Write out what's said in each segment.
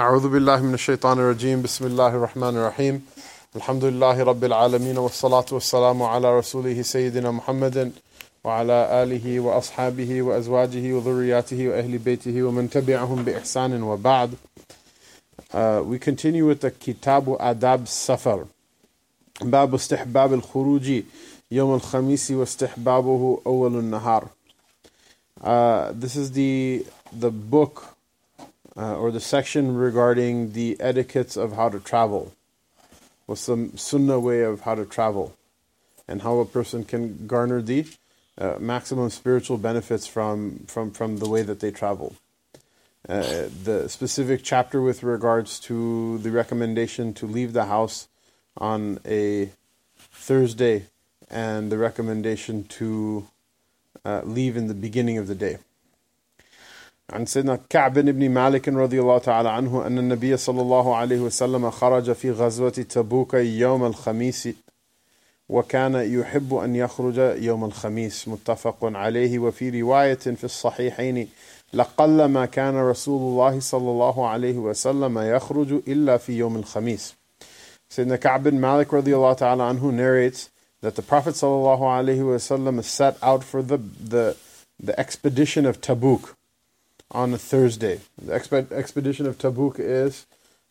أعوذ بالله من الشيطان الرجيم. بسم الله الرحمن الرحيم. الحمد لله رب العالمين والصلاة والسلام على رسوله سيدنا محمد وعلى آله وأصحابه وأزواجه وذرياته وأهل بيته ومن تبعهم بإحسان وبعد. Uh, We continue with the Kitabu Adab Safar. باب استحباب الخروج يوم الخميس واستحبابه أول النهار uh, This is the the book uh, or the section regarding the etiquettes of how to travel. What's the sunnah way of how to travel, and how a person can garner the uh, maximum spiritual benefits from, from, from the way that they travel. Uh, the specific chapter with regards to the recommendation to leave the house on a Thursday and the recommendation to uh, leave in the beginning of the day. عن سيدنا كعب بن مالك رضي الله تعالى عنه أن النبي صلى الله عليه وسلم خرج في غزوة تبوك يوم الخميس وكان يحب أن يخرج يوم الخميس متفق عليه. وفي رواية في الصحيحين لقل ما كان رسول الله صلى الله عليه وسلم يخرج إلا في يوم الخميس. Sayyidina Ka'b bin Malik radiallahu ta'ala anhu narrates that the Prophet sallallahu alaihi wasallam set out for the, the, the expedition of Tabuk. On a Thursday. The exp- expedition of Tabuk is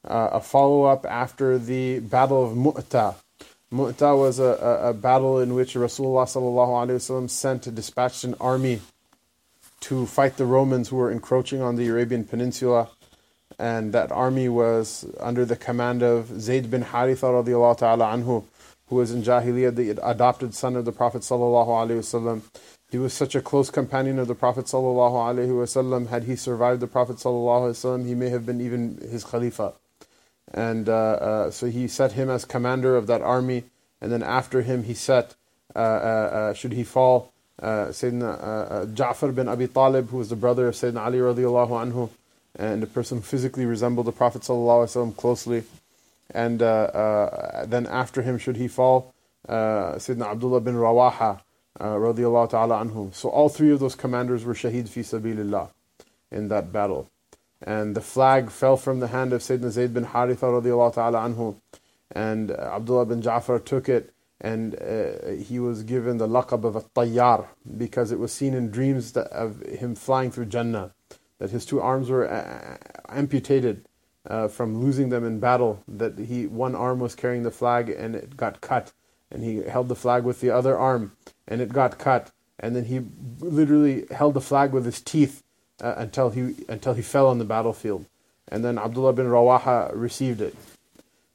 uh, a follow up after the Battle of Mu'ta. Mu'ta was a, a, a battle in which Rasulullah sent a dispatched an army to fight the Romans who were encroaching on the Arabian Peninsula. And that army was under the command of Zayd bin Haritha radiallahu ta'ala anhu, who was in Jahiliyyah, the adopted son of the Prophet. He was such a close companion of the Prophet ﷺ. Had he survived the Prophet ﷺ, he may have been even his Khalifa. And uh, uh, so he set him as commander of that army. And then after him, he set, uh, uh, uh should he fall, uh, Sayyidina Ja'far bin Abi Talib, who was the brother of Sayyidina Ali radiallahu anhu, and a person who physically resembled the Prophet ﷺ closely. And then after him, should he fall, Sayyidina Abdullah bin Rawaha, uh, ta'ala anhum. So all three of those commanders were shaheed fi sabilillah in that battle. And the flag fell from the hand of Sayyidina Zayd bin Haritha radiallahu ta'ala anhu. And uh, Abdullah bin Ja'far took it and uh, he was given the laqab of a tayyar because it was seen in dreams that, of him flying through Jannah. That his two arms were uh, amputated uh, from losing them in battle. That he one arm was carrying the flag and it got cut. And he held the flag with the other arm and it got cut. And then he literally held the flag with his teeth uh, until he until he fell on the battlefield. And then Abdullah bin Rawaha received it.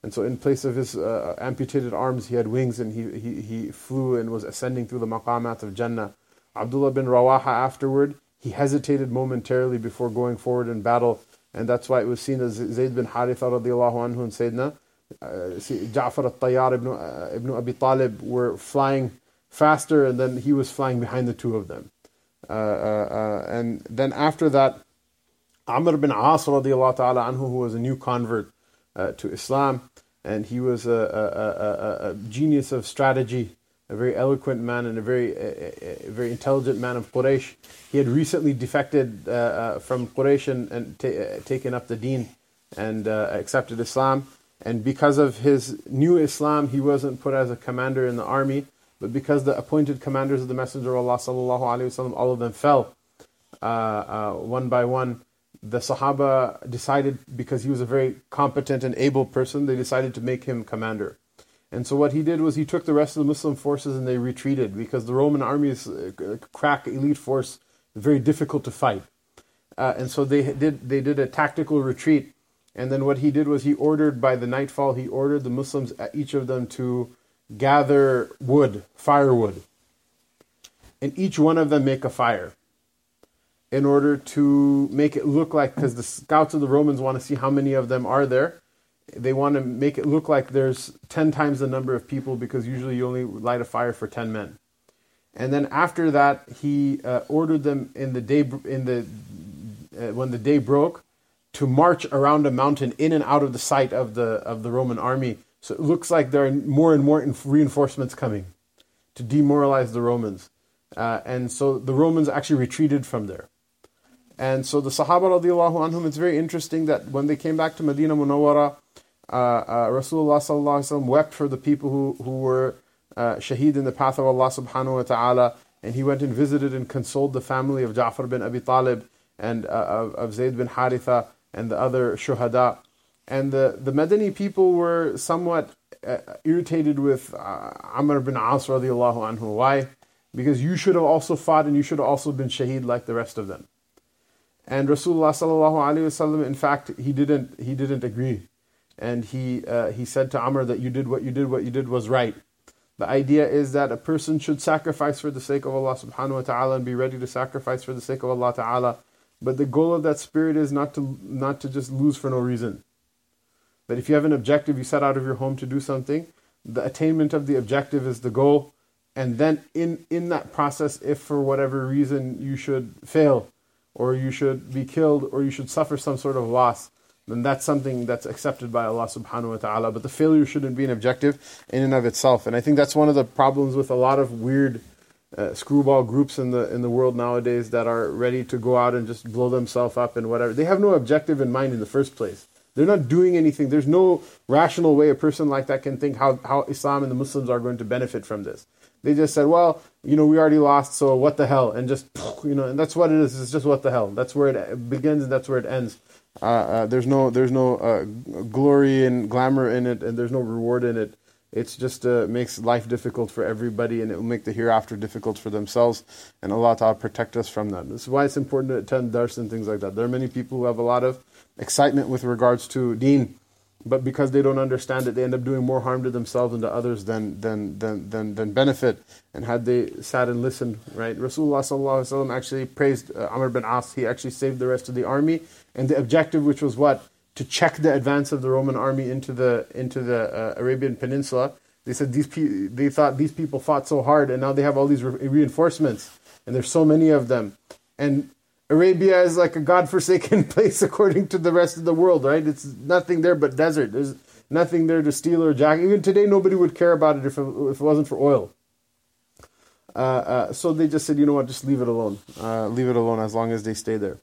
And so, in place of his uh, amputated arms, he had wings and he, he, he flew and was ascending through the maqamat of Jannah. Abdullah bin Rawaha afterward, he hesitated momentarily before going forward in battle. And that's why it was seen as Zayd bin Haritha radiallahu anhu and Sayyidina uh, Ja'far al-Tayyar ibn, uh, ibn Abi Talib were flying faster, and then he was flying behind the two of them. Uh, uh, uh, and then after that, Amr bin As radiallahu ta'ala anhu, who was a new convert uh, to Islam, and he was a, a, a, a, genius of strategy, a very eloquent man, and a very, very intelligent man of Quraysh. He had recently defected uh, from Quraysh and, and ta- taken up the deen and accepted Islam. And because of his new Islam, he wasn't put as a commander in the army, but because the appointed commanders of the Messenger of Allah sallallahu all of them fell uh, uh, one by one, the Sahaba decided because he was a very competent and able person, they decided to make him commander. And so what he did was he took the rest of the Muslim forces and they retreated because the Roman army's uh, crack elite force very difficult to fight. Uh, and so they did they did a tactical retreat. And then what he did was he ordered by the nightfall he ordered the Muslims uh, each of them to gather wood, firewood, and each one of them make a fire in order to make it look like, because the scouts of the Romans want to see how many of them are there. They want to make it look like there's 10 times the number of people because usually you only light a fire for 10 men. And then after that, he uh, ordered them in the day, in the, uh, when the day broke, to march around a mountain in and out of the sight of the, of the Roman army so it looks like there are more and more reinforcements coming to demoralize the Romans. Uh, and so the Romans actually retreated from there. And so the Sahaba radiallahu anhum, it's very interesting that when they came back to Medina Munawwara, uh, uh, Rasulullah sallallahu alaihi wasallam wept for the people who, who were uh, shaheed in the path of Allah subhanahu wa ta'ala. And he went and visited and consoled the family of Ja'far bin Abi Talib and uh, of, of Zayd bin Haritha and the other shuhada. And the, the Madani people were somewhat uh, irritated with uh, Amr bin As radiallahu anhu. Why? Because you should have also fought and you should have also been shaheed like the rest of them. And Rasulullah sallallahu alaihi wasallam, in fact, he didn't he didn't agree, and he uh, he said to Amr that you did what you did what you did was right. The idea is that a person should sacrifice for the sake of Allah subhanahu wa ta'ala and be ready to sacrifice for the sake of Allah ta'ala. But the goal of that spirit is not to not to just lose for no reason. That if you have an objective, you set out of your home to do something, the attainment of the objective is the goal. And then in, in that process, if for whatever reason you should fail, or you should be killed, or you should suffer some sort of loss, then that's something that's accepted by Allah subhanahu wa ta'ala. But the failure shouldn't be an objective in and of itself. And I think that's one of the problems with a lot of weird uh, screwball groups in the in the world nowadays that are ready to go out and just blow themselves up and whatever. They have no objective in mind in the first place. They're not doing anything. There's no rational way a person like that can think how, how Islam and the Muslims are going to benefit from this. They just said, well, you know, we already lost, so what the hell? And just, you know, and that's what it is. It's just what the hell. That's where it begins and that's where it ends. Uh, uh, there's no, there's no uh, glory and glamour in it, and there's no reward in it. It's just uh, makes life difficult for everybody, and it will make the hereafter difficult for themselves. And Allah Ta'ala protect us from that. This is why it's important to attend dars and things like that. There are many people who have a lot of excitement with regards to deen, but because they don't understand it, they end up doing more harm to themselves and to others than than than than, than benefit. And had they sat and listened, right? Rasulullah actually praised uh, Amr bin As. He actually saved the rest of the army, and the objective, which was what to check the advance of the Roman army into the into the uh, Arabian Peninsula. They said these pe- they thought these people fought so hard, and now they have all these re- reinforcements, and there's so many of them, and Arabia is like a godforsaken place according to the rest of the world, right? It's nothing there but desert. There's nothing there to steal or jack. Even today, nobody would care about it if it, if it wasn't for oil. Uh, uh, so they just said, you know what, just leave it alone. Uh, leave it alone as long as they stay there.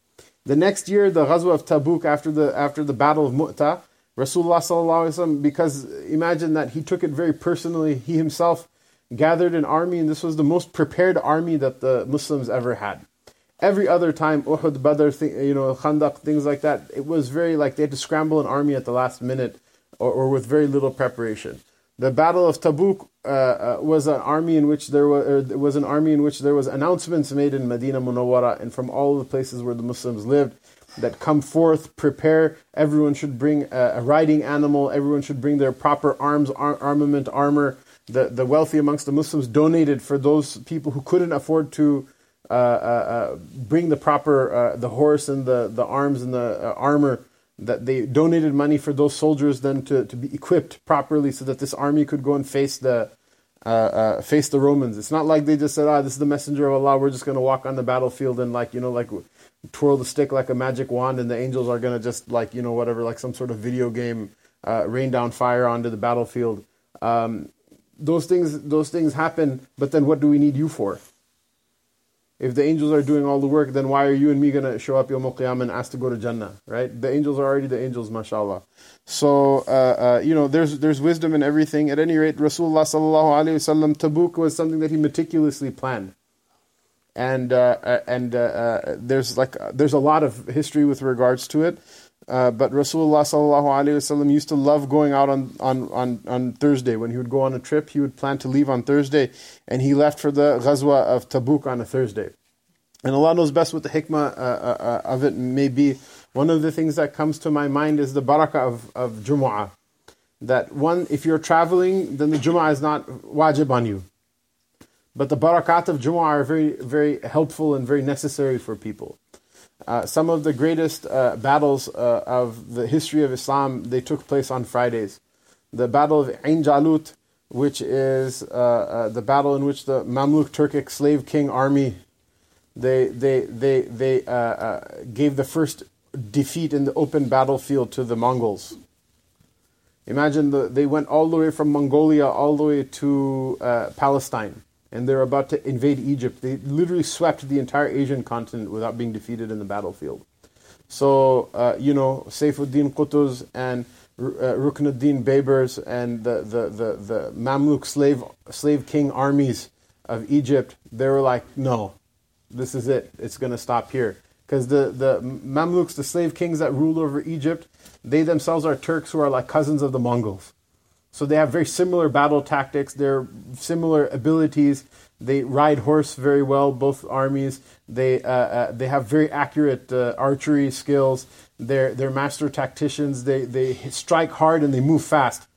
The next year, the Ghazwa of Tabuk, after the after the Battle of Mu'ta, Rasulullah because imagine that he took it very personally. He himself gathered an army, and this was the most prepared army that the Muslims ever had. Every other time, Uhud, Badr, you know, Khandaq, things like that, it was very like they had to scramble an army at the last minute or, or with very little preparation. The Battle of Tabuk uh, uh, was an army in which there was, was an army in which there was announcements made in Medina Munawwara and from all the places where the Muslims lived that come forth, prepare. Everyone should bring a, a riding animal. Everyone should bring their proper arms, ar- armament, armor. The the wealthy amongst the Muslims donated for those people who couldn't afford to uh, uh, uh, bring the proper the horse and the, the arms and the armor that they donated money for those soldiers then to, to be equipped properly so that this army could go and face the uh, uh, face the Romans. It's not like they just said, "Ah, this is the messenger of Allah. We're just going to walk on the battlefield and like you know like twirl the stick like a magic wand, and the angels are going to just like you know whatever like some sort of video game uh, rain down fire onto the battlefield." Um, those things those things happen, but then what do we need you for? If the angels are doing all the work, then why are you and me going to show up Yom Qiyamah and ask to go to Jannah, right? The angels are already the angels, mashallah. So, uh, uh, you know, there's there's wisdom in everything. At any rate, Rasulullah sallallahu alaihi wasallam, Tabuk was something that he meticulously planned. And uh, uh and uh, uh, there's like there's a lot of history with regards to it. But Rasulullah sallallahu used to love going out on, on, on, on Thursday. When he would go on a trip, he would plan to leave on Thursday, and he left for the Ghazwa of Tabuk on a Thursday. And Allah knows best what the hikmah uh, uh, uh, of it may be. One of the things that comes to my mind is the barakah of, of Jumu'ah. That one, if you're traveling, then the Jumu'ah is not wajib on you. But the barakat of Jumu'ah are very, very helpful and very necessary for people. Uh, some of the greatest uh, battles uh, of the history of Islam, they took place on Fridays. The Battle of Ain Jalut, which is the battle in which the Mamluk Turkic slave king army they they they they uh, uh, gave the first defeat in the open battlefield to the Mongols. Imagine the, they went all the way from Mongolia all the way to uh, Palestine, and they're about to invade Egypt. They literally swept the entire Asian continent without being defeated in the battlefield. So, uh, you know, Saifuddin Qutuz and uh, Ruknuddin Baybars and the, the, the, the Mamluk slave, slave king armies of Egypt, they were like, no, this is it. It's going to stop here. Because the, the Mamluks, the slave kings that ruled over Egypt, they themselves are Turks who are like cousins of the Mongols. So they have very similar battle tactics, they're similar abilities. They ride horse very well, both armies. They, uh, uh, they have very accurate uh, archery skills. They're, they're master tacticians. They, they strike hard and they move fast.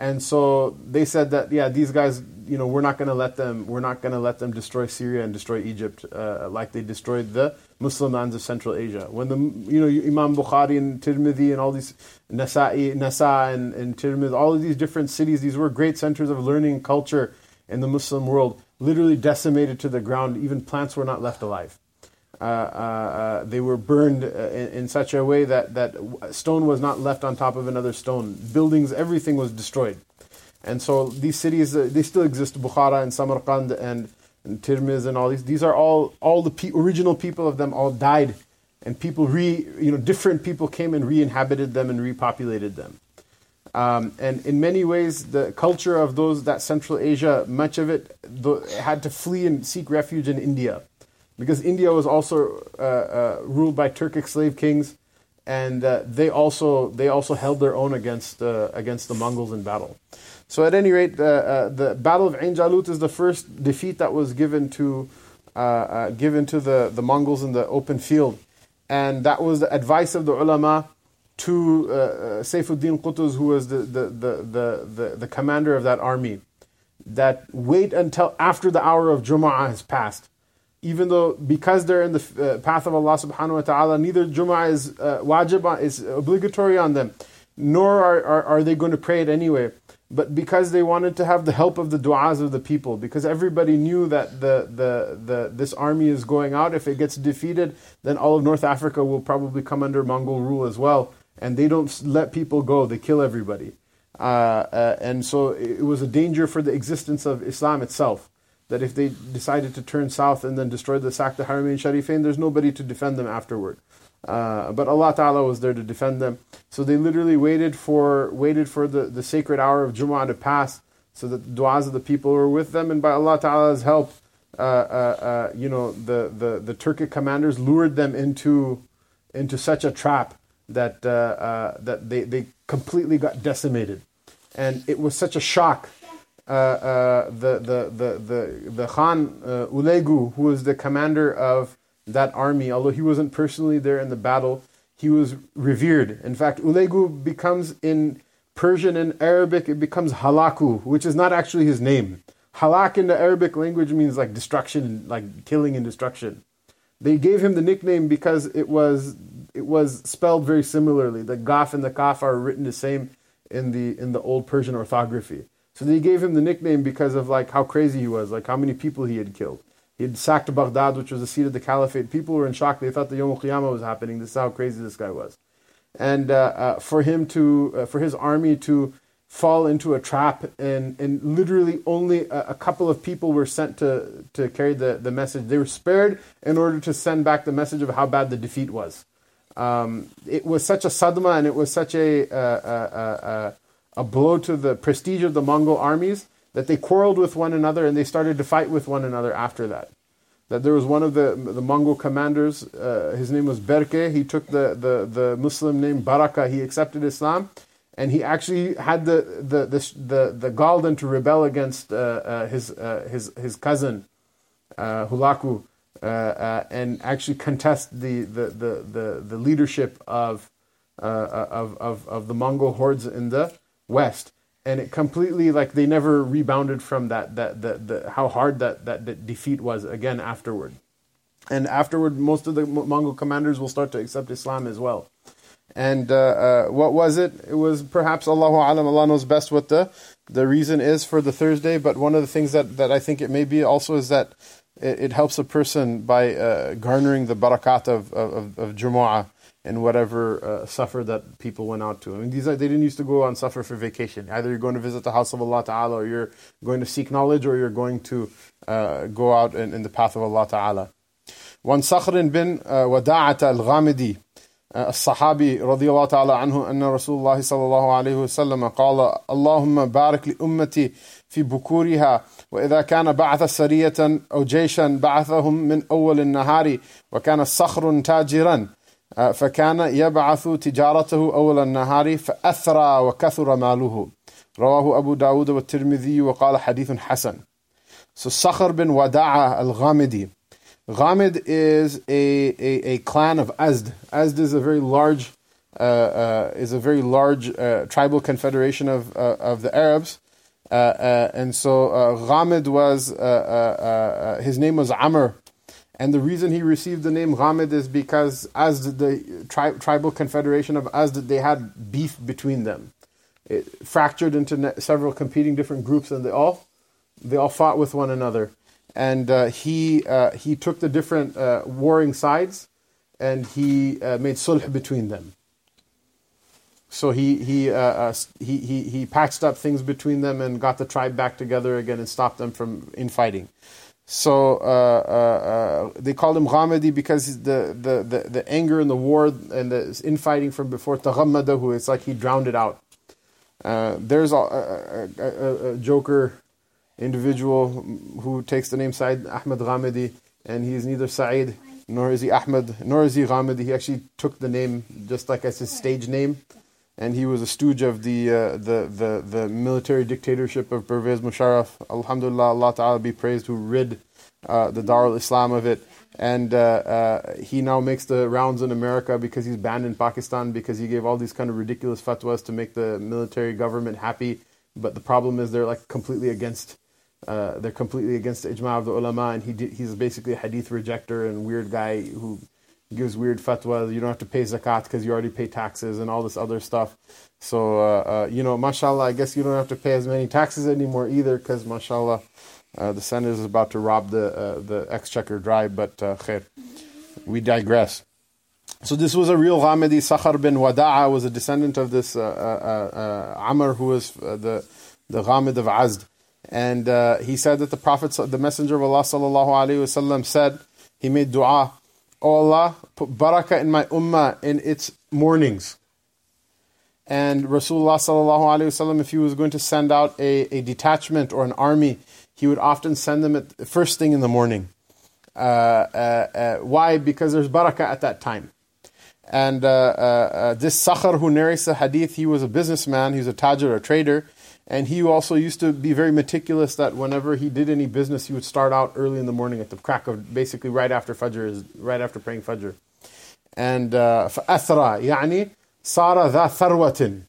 And so they said that, yeah, these guys, you know, we're not going to let them, we're not going to let them destroy Syria and destroy Egypt uh, like they destroyed the Muslim lands of Central Asia. When the, you know, Imam Bukhari and Tirmidhi and all these, Nasa'i, Nasa and, and Tirmidhi, all of these different cities, these were great centers of learning and culture in the Muslim world, literally decimated to the ground. Even plants were not left alive. Uh, uh, uh, they were burned uh, in, in, such a way that, that stone was not left on top of another stone. Buildings, everything was destroyed. And so these cities, uh, they still exist, Bukhara and Samarkand and, and Tirmiz and all these. These are all, all the pe- original people of them all died. And people re, you know, different people came and re-inhabited them and repopulated them. Um, and in many ways, the culture of those that Central Asia, much of it had to flee and seek refuge in India because India was also uh, uh, ruled by Turkic slave kings, and uh, they also they also held their own against uh, against the Mongols in battle. So at any rate, uh, the Battle of Ain Jalut is the first defeat that was given to given to the, the Mongols in the open field, and that was the advice of the ulama to uh, Saifuddin Qutuz, who was the, the, the, the, the commander of that army, that wait until after the hour of Jum'ah has passed even though because they're in the uh, path of Allah subhanahu wa ta'ala, neither Jum'ah is uh, wajib, is obligatory on them, nor are, are, are, they going to pray it anyway. But because they wanted to have the help of the du'as of the people, because everybody knew that the, the, the, this army is going out, if it gets defeated, then all of North Africa will probably come under Mongol rule as well. And they don't let people go, they kill everybody. Uh, uh and so it was a danger for the existence of Islam itself that if they decided to turn south and then destroy the sack the Haramain Sharifain, there's nobody to defend them afterward. Uh, but Allah Ta'ala was there to defend them. So they literally waited for waited for the, the sacred hour of Jumu'ah to pass so that the du'as of the people were with them. And by Allah Ta'ala's help, uh, uh, uh, you know, the, the, the Turkic commanders lured them into, into such a trap that, uh, uh, that they, they completely got decimated. And it was such a shock the, the, the, the, the Khan uh, Ulegu, who was the commander of that army, although he wasn't personally there in the battle, he was revered. In fact, Ulegu becomes in Persian and Arabic, it becomes Halaku, which is not actually his name. Halak in the Arabic language means like destruction, like killing and destruction. They gave him the nickname because it was it was spelled very similarly. The Gaf and the Kaf are written the same in the in the old Persian orthography. So they gave him the nickname because of like how crazy he was, like how many people he had killed. He had sacked Baghdad, which was the seat of the caliphate. People were in shock. They thought the Yom Qiyamah was happening. This is how crazy this guy was. And uh, uh, for him to, uh, for his army to fall into a trap, and, and literally only a, a, couple of people were sent to, to carry the, the message. They were spared in order to send back the message of how bad the defeat was. Um, it was such a sadma and it was such a, uh, uh, uh, a blow to the prestige of the Mongol armies that they quarreled with one another and they started to fight with one another after that. That there was one of the, the Mongol commanders, uh, his name was Berke, he took the, the, the Muslim name Baraka, he accepted Islam, and he actually had the, the, the, the, the Galdan to rebel against uh, uh, his, uh, his, his cousin, uh, Hulaku, uh, and actually contest the, the, the, the, the leadership of, of, of, of the Mongol hordes in the west and it completely like they never rebounded from that that the, the how hard that, that that defeat was again afterward. And afterward most of the mongol commanders will start to accept islam as well. And uh, uh, what was it? It was perhaps allahu alam allah knows best what the the reason is for the thursday but one of the things that that i think it may be also is that it, it helps a person by uh, garnering the barakat of of, of Jumu'ah and whatever uh, safar that people went out to. I mean, these are, they didn't used to go on safar for vacation. Either you're going to visit the house of Allah Ta'ala, or you're going to seek knowledge, or you're going to uh, go out in, in, the path of Allah Ta'ala. One Sakhrin bin uh, Wada'at al-Ghamidi, الصحابي رضي الله تعالى عنه أن رسول الله صلى الله عليه وسلم قال اللهم بارك لأمتي في بكورها وإذا كان بعث سرية أو جيشا بعثهم من أول النهار وكان صخر تاجرا فكان يبعث تجارته أول النهار فأثرى وكثر ماله رواه أبو داود والترمذي وقال حديث حسن So Sakhr bin Wada'a al-Ghamidi Ghamid is a, a, a, clan of Azd. Azd is a very large uh, uh, is a very large uh, tribal confederation of uh, of the Arabs, uh, uh, and so Ghamid was his name was Amr, and the reason he received the name Ghamid is because as the tri- tribal confederation of Azd, they had beef between them. It fractured into several competing different groups, and they all they all fought with one another and uh, he uh, he took the different uh, warring sides and he uh, made sulh between them. So he he, uh, uh, he he he patched up things between them and got the tribe back together again and stopped them from infighting. So uh, uh, uh, they called him Ghamidi because the, the, the, the, anger and the war and the infighting from before Taghammadahu, it's like he drowned it out. there's a, a, a, a joker individual who takes the name Sa'id Ahmed Ghamidi, and he is neither Sa'id nor is he Ahmed nor is he Ghamidi. He actually took the name just like as his stage name, and he was a stooge of the uh, the, the the military dictatorship of Pervez Musharraf. Alhamdulillah, Allah Taala be praised, who rid uh, the Dar al Islam of it. And uh, uh, he now makes the rounds in America because he's banned in Pakistan because he gave all these kind of ridiculous fatwas to make the military government happy. But the problem is they're like completely against uh, they're completely against the ijma of the ulama, and he did, he's basically a hadith rejecter and weird guy who gives weird fatwas. You don't have to pay zakat because you already pay taxes and all this other stuff. So, uh, uh, you know, mashallah, I guess you don't have to pay as many taxes anymore either because, mashallah, uh, the Senate is about to rob the uh, the exchequer dry, but uh, khair. We digress. So this was a real Ghamidi. Sakhr bin Wada'a was a descendant of this uh, Amr who was the, the Ghamid of Azd. And he said that the Prophet, the Messenger of Allah sallallahu alaihi wasallam said, he made dua, Oh Allah, put barakah in my ummah in its mornings. And Rasulullah sallallahu wasallam, if he was going to send out a, a detachment or an army, he would often send them at the first thing in the morning. Uh, uh, uh why? Because there's barakah at that time. And uh, uh, this Sakhr who narrates the hadith, he was a businessman, he was a tajir, a trader, and he also used to be very meticulous that whenever he did any business, he would start out early in the morning at the crack of basically right after Fajr, is right after praying Fajr. And uh, فأثرى يعني صار ذا ثروة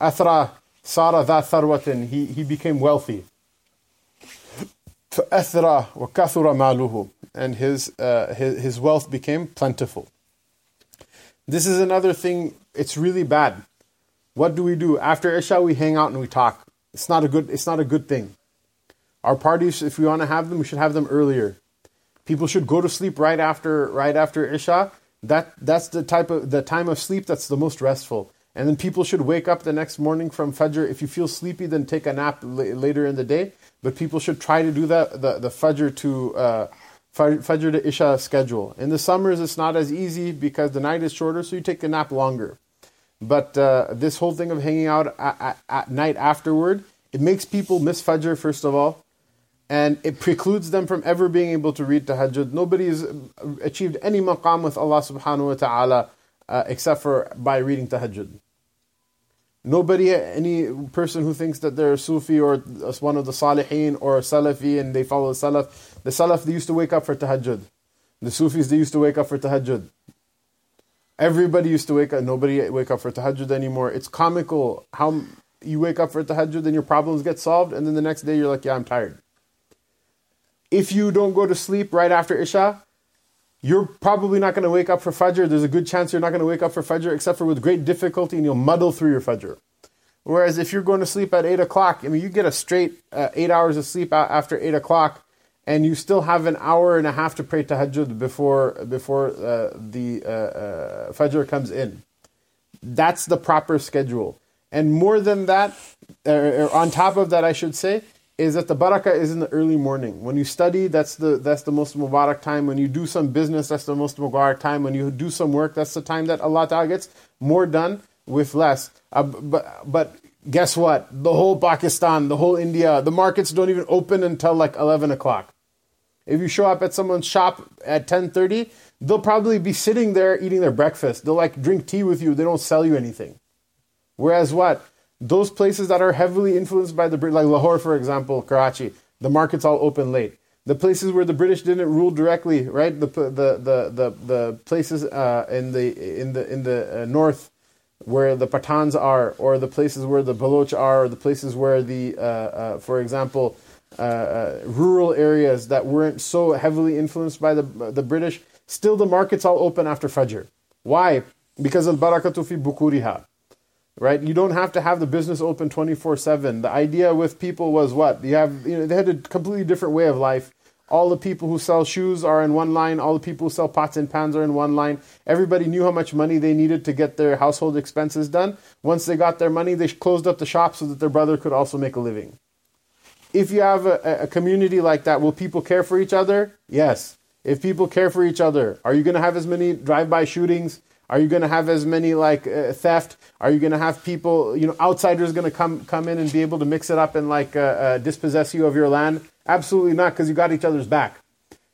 أثرى صار ذا ثروة he, he became wealthy. فأثرى وكثر ماله and his, uh, his, his wealth became plentiful. This is another thing, it's really bad. What do we do? After Isha, we hang out and we talk. It's not a good. It's not a good thing. Our parties, if we want to have them, we should have them earlier. People should go to sleep right after right after Isha. That that's the type of the time of sleep that's the most restful. And then people should wake up the next morning from Fajr. If you feel sleepy, then take a nap later in the day. But people should try to do that the the Fajr to uh, Fajr to Isha schedule. In the summers, it's not as easy because the night is shorter, so you take a nap longer. But uh, this whole thing of hanging out at, at, at, night afterward, it makes people miss Fajr, first of all, and it precludes them from ever being able to read Tahajjud. Nobody has achieved any maqam with Allah subhanahu wa ta'ala uh, except for by reading Tahajjud. Nobody, any person who thinks that they're a Sufi or one of the Salihin or a Salafi and they follow the Salaf, the Salaf, they used to wake up for Tahajjud. The Sufis, they used to wake up for Tahajjud. Everybody used to wake up. Nobody wake up for tahajjud anymore. It's comical how you wake up for tahajjud and your problems get solved, and then the next day you're like, yeah, I'm tired. If you don't go to sleep right after Isha, you're probably not going to wake up for Fajr. There's a good chance you're not going to wake up for Fajr, except for with great difficulty, and you'll muddle through your Fajr. Whereas if you're going to sleep at 8 o'clock, I mean, you get a straight uh, 8 hours of sleep after 8 o'clock, and you still have an hour and a half to pray tahajjud before before uh, the uh, uh, fajr comes in. That's the proper schedule. And more than that, uh, on top of that, I should say, is that the barakah is in the early morning. When you study, that's the that's the most mubarak time. When you do some business, that's the most mubarak time. When you do some work, that's the time that Allah Ta'ala gets more done with less. Uh, but, but guess what? The whole Pakistan, the whole India, the markets don't even open until like 11 o'clock. If you show up at someone's shop at 10:30, they'll probably be sitting there eating their breakfast. They'll like drink tea with you. They don't sell you anything. Whereas what? those places that are heavily influenced by the British, like Lahore, for example, Karachi, the markets all open late. The places where the British didn't rule directly, right? The the the the, the places uh, in the in the in the uh, north where the Pathans are, or the places where the Baloch are, or the places where the, uh, uh for example, uh, uh, rural areas that weren't so heavily influenced by the the British, still the markets all open after Fajr. Why? Because al barakatu fi bukuriha right? You don't have to have the business open 24 7. The idea with people was what? You have, you know, they had a completely different way of life. All the people who sell shoes are in one line. All the people who sell pots and pans are in one line. Everybody knew how much money they needed to get their household expenses done. Once they got their money, they closed up the shop so that their brother could also make a living. If you have a, a community like that, will people care for each other? Yes. If people care for each other, are you going to have as many drive-by shootings? Are you going to have as many like uh, theft? Are you going to have people, you know, outsiders going to come come in and be able to mix it up and like uh, uh, dispossess you of your land? Absolutely not, because you got each other's back,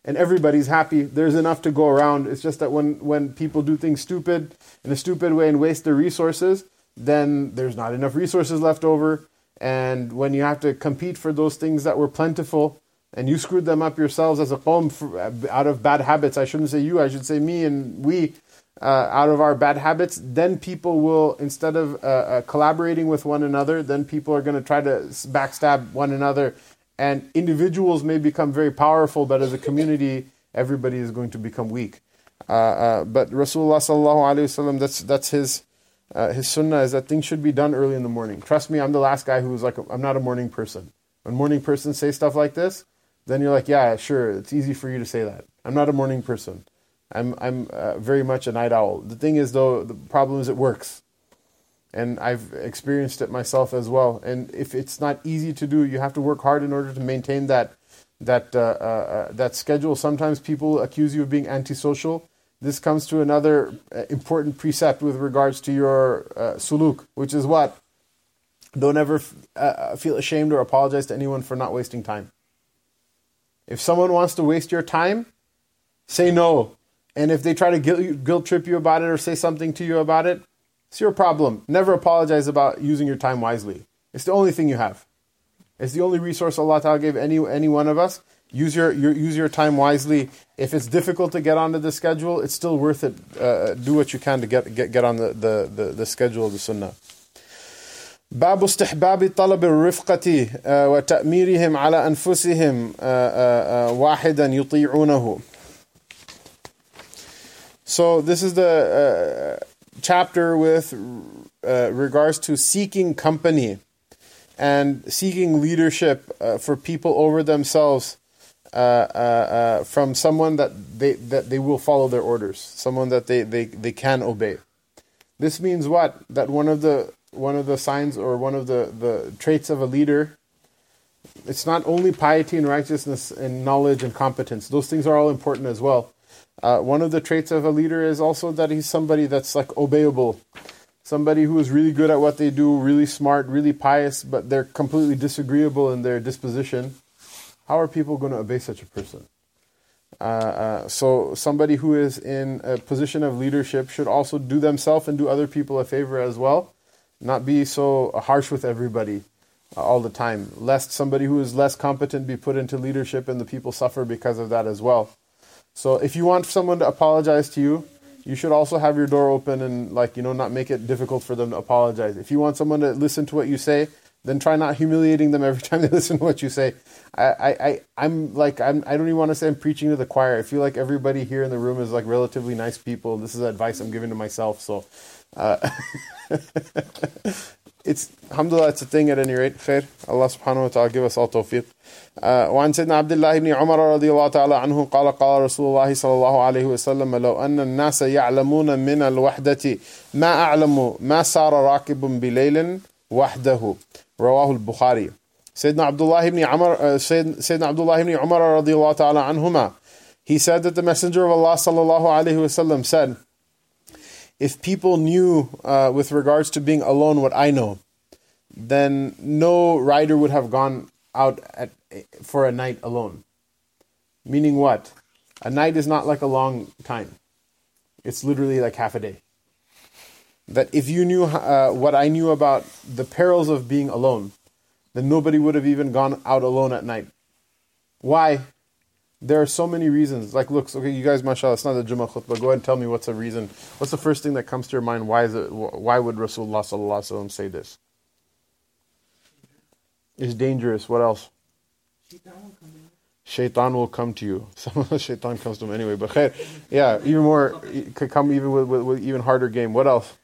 and everybody's happy. There's enough to go around. It's just that when when people do things stupid in a stupid way and waste their resources, then there's not enough resources left over. And when you have to compete for those things that were plentiful, and you screwed them up yourselves as a qawm out of bad habits. I shouldn't say you, I should say me and we uh, out of our bad habits, then people will, instead of uh, uh, collaborating with one another, then people are going to try to backstab one another. And individuals may become very powerful, but as a community, everybody is going to become weak. Uh, uh, but Rasulullah that's that's his uh, his sunnah is that things should be done early in the morning. Trust me, I'm the last guy who's like, I'm not a morning person. When morning persons say stuff like this, then you're like, yeah, sure, it's easy for you to say that. I'm not a morning person. I'm I'm uh, very much a night owl. The thing is, though, the problem is it works, and I've experienced it myself as well. And if it's not easy to do, you have to work hard in order to maintain that that uh, uh, uh that schedule. Sometimes people accuse you of being antisocial. This comes to another uh, important precept with regards to your uh, suluk, which is what don't ever f- feel ashamed or apologize to anyone for not wasting time. If someone wants to waste your time, say no and if they try to guilt, guilt trip you about it or say something to you about it, it's your problem. Never apologize about using your time wisely. It's the only thing you have. It's the only resource Allah Ta'ala gave any, any one of us Use your, your, use your time wisely. If it's difficult to get onto the schedule, it's still worth it. Uh, do what you can to get, get, get on the, the, the, the schedule of the sunnah. باب استحباب طلب الرفقة وتأميرهم على أنفسهم واحدا يطيعونه so this is the uh, chapter with uh, regards to seeking company and seeking leadership uh, for people over themselves uh, uh, uh, from someone that they that they will follow their orders, someone that they, they, they can obey. This means what? That one of the one of the signs or one of the, the traits of a leader it's not only piety and righteousness and knowledge and competence. Those things are all important as well. Uh, one of the traits of a leader is also that he's somebody that's like obeyable, somebody who is really good at what they do, really smart, really pious, but they're completely disagreeable in their disposition. How are people going to obey such a person? Uh, uh, so somebody who is in a position of leadership should also do themselves and do other people a favor as well, not be so harsh with everybody uh, all the time, lest somebody who is less competent be put into leadership and the people suffer because of that as well. So if you want someone to apologize to you, you should also have your door open and like you know not make it difficult for them to apologize. If you want someone to listen to what you say, then try not humiliating them every time they listen to what you say. I, I, I am like I'm I don't even want to say I'm preaching to the choir. I feel like everybody here in the room is like relatively nice people. This is advice I'm giving to myself. So, uh, it's alhamdulillah. It's a thing at any rate. Khair. Allah Subhanahu wa Taala give us all tawfiq. وعن سيدنا عبد الله بن عمر رضي الله تعالى عنه قال قال رسول الله صلى الله عليه وسلم لو أن الناس يعلمون من الوحدة ما أعلم ما صار راكب بليل وحده رواه البخاري سيدنا عبد الله بن عمر سيدنا عبد الله بن عمر رضي الله تعالى عنهما he said that the messenger of Allah صلى الله عليه وسلم said if people knew uh, with regards to being alone what I know then no rider would have gone out at, for a night alone. Meaning what? A night is not like a long time. It's literally like half a day. That if you knew uh, what I knew about the perils of being alone, then nobody would have even gone out alone at night. Why? There are so many reasons. Like, look, okay, you guys, mashallah, it's not a Jummah khutbah. Go ahead and tell me what's the reason. What's the first thing that comes to your mind? Why is it? Why would Rasulullah say this? It's dangerous. What else? Shaitan will come to you. Some of the shaitan comes to him anyway. But khair, yeah, even more could come even with, with, with, even harder game. What else?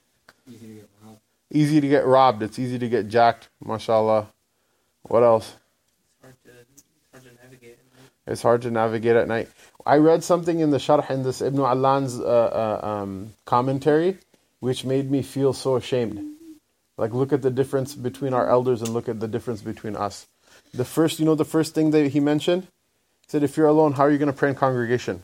Easy to get robbed. Easy to get robbed. It's easy to get jacked. Mashallah. What else? It's hard to, it's hard to navigate. It's hard to navigate at night. I read something in the Sharh in this Ibn Allan's uh, uh, um, commentary, which made me feel so ashamed. Like, look at the difference between our elders and look at the difference between us. The first, you know, the first thing that he mentioned? He said, if you're alone, how are you going to pray in congregation?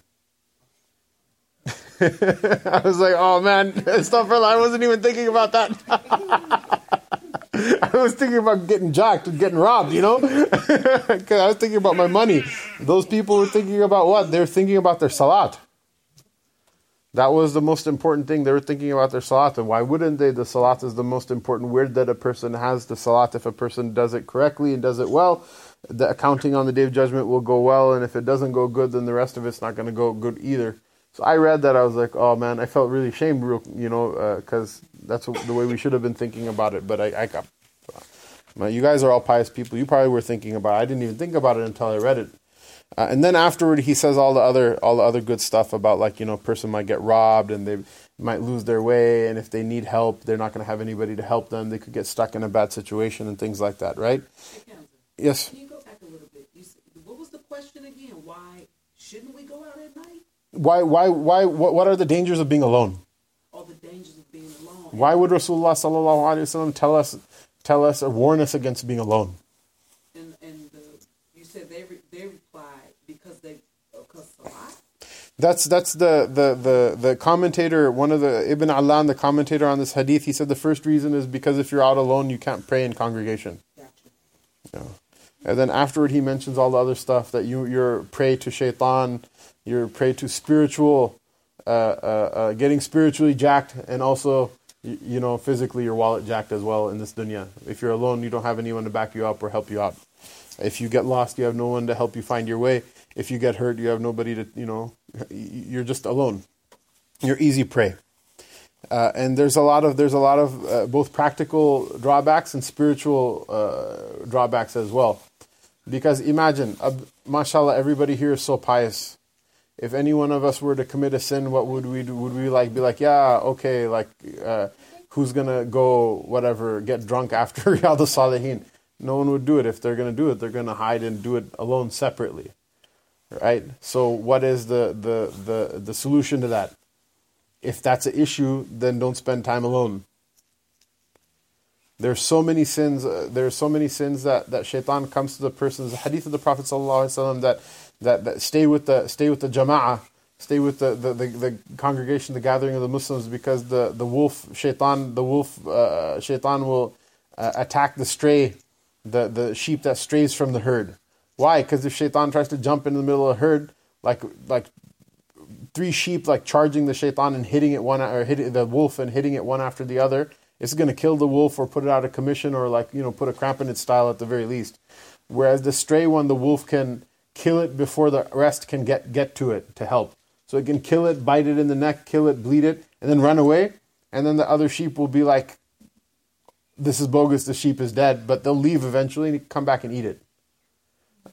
I was like, oh man, Astaghfirullah, I wasn't even thinking about that. I was thinking about getting jacked and getting robbed, you know? Because I was thinking about my money. Those people were thinking about what? They're thinking about their salat. That was the most important thing. They were thinking about their salat. And why wouldn't they? The salat is the most important word that a person has. The salat, if a person does it correctly and does it well, the accounting on the day of judgment will go well. And if it doesn't go good, then the rest of it's not going to go good either. So I read that. I was like, oh man, I felt really ashamed, real, you know, because uh, that's the way we should have been thinking about it. But I, I got. You guys are all pious people. You probably were thinking about it. I didn't even think about it until I read it. Uh, and then afterward, he says all the other all the other good stuff about like you know, a person might get robbed and they might lose their way, and if they need help, they're not going to have anybody to help them. They could get stuck in a bad situation and things like that, right? yes. Can you go back a little bit? Said, what was the question again? Why shouldn't we go out at night? Why? Why? Why? What, what are the dangers of being alone? All the dangers of being alone. Why would Rasulullah sallallahu alaihi wasallam tell us, tell us, or warn us against being alone? And and the, you said they they replied because they because Salah. that's that's the, the, the, the commentator, one of the Ibn Allan, the commentator on this hadith. He said the first reason is because if you're out alone, you can't pray in congregation. Gotcha. Yeah. And then afterward, he mentions all the other stuff that you you're prey to shaitan, you're prey to spiritual, uh, uh, uh, getting spiritually jacked, and also you, you know physically your wallet jacked as well in this dunya. If you're alone, you don't have anyone to back you up or help you out. If you get lost, you have no one to help you find your way. If you get hurt, you have nobody to, you know, you're just alone. You're easy prey. Uh, and there's a lot of there's a lot of uh, both practical drawbacks and spiritual uh, drawbacks as well. Because imagine, uh, mashallah, everybody here is so pious. If any one of us were to commit a sin, what would we do? Would we like be like, yeah, okay, like uh, who's gonna go whatever get drunk after Riyadh Salihin? No one would do it. If they're gonna do it, they're gonna hide and do it alone separately right? So what is the, the, the, the solution to that? If that's an issue, then don't spend time alone. There's so many sins. Uh, there's so many sins that, that shaitan comes to the person's hadith of the Prophet sallallahu that, that that stay with the stay with the jama'ah, stay with the, the, the, the, congregation, the gathering of the Muslims, because the, the wolf shaitan the wolf uh, shaitan will uh, attack the stray, the the sheep that strays from the herd. Why? Because if shaitan tries to jump into the middle of a herd, like like three sheep like charging the shaitan and hitting it one or hitting the wolf and hitting it one after the other, it's going to kill the wolf or put it out of commission or like you know put a cramp in its style at the very least. Whereas the stray one, the wolf can kill it before the rest can get get to it to help. So it can kill it, bite it in the neck, kill it, bleed it, and then run away. And then the other sheep will be like, "This is bogus. The sheep is dead," but they'll leave eventually and come back and eat it.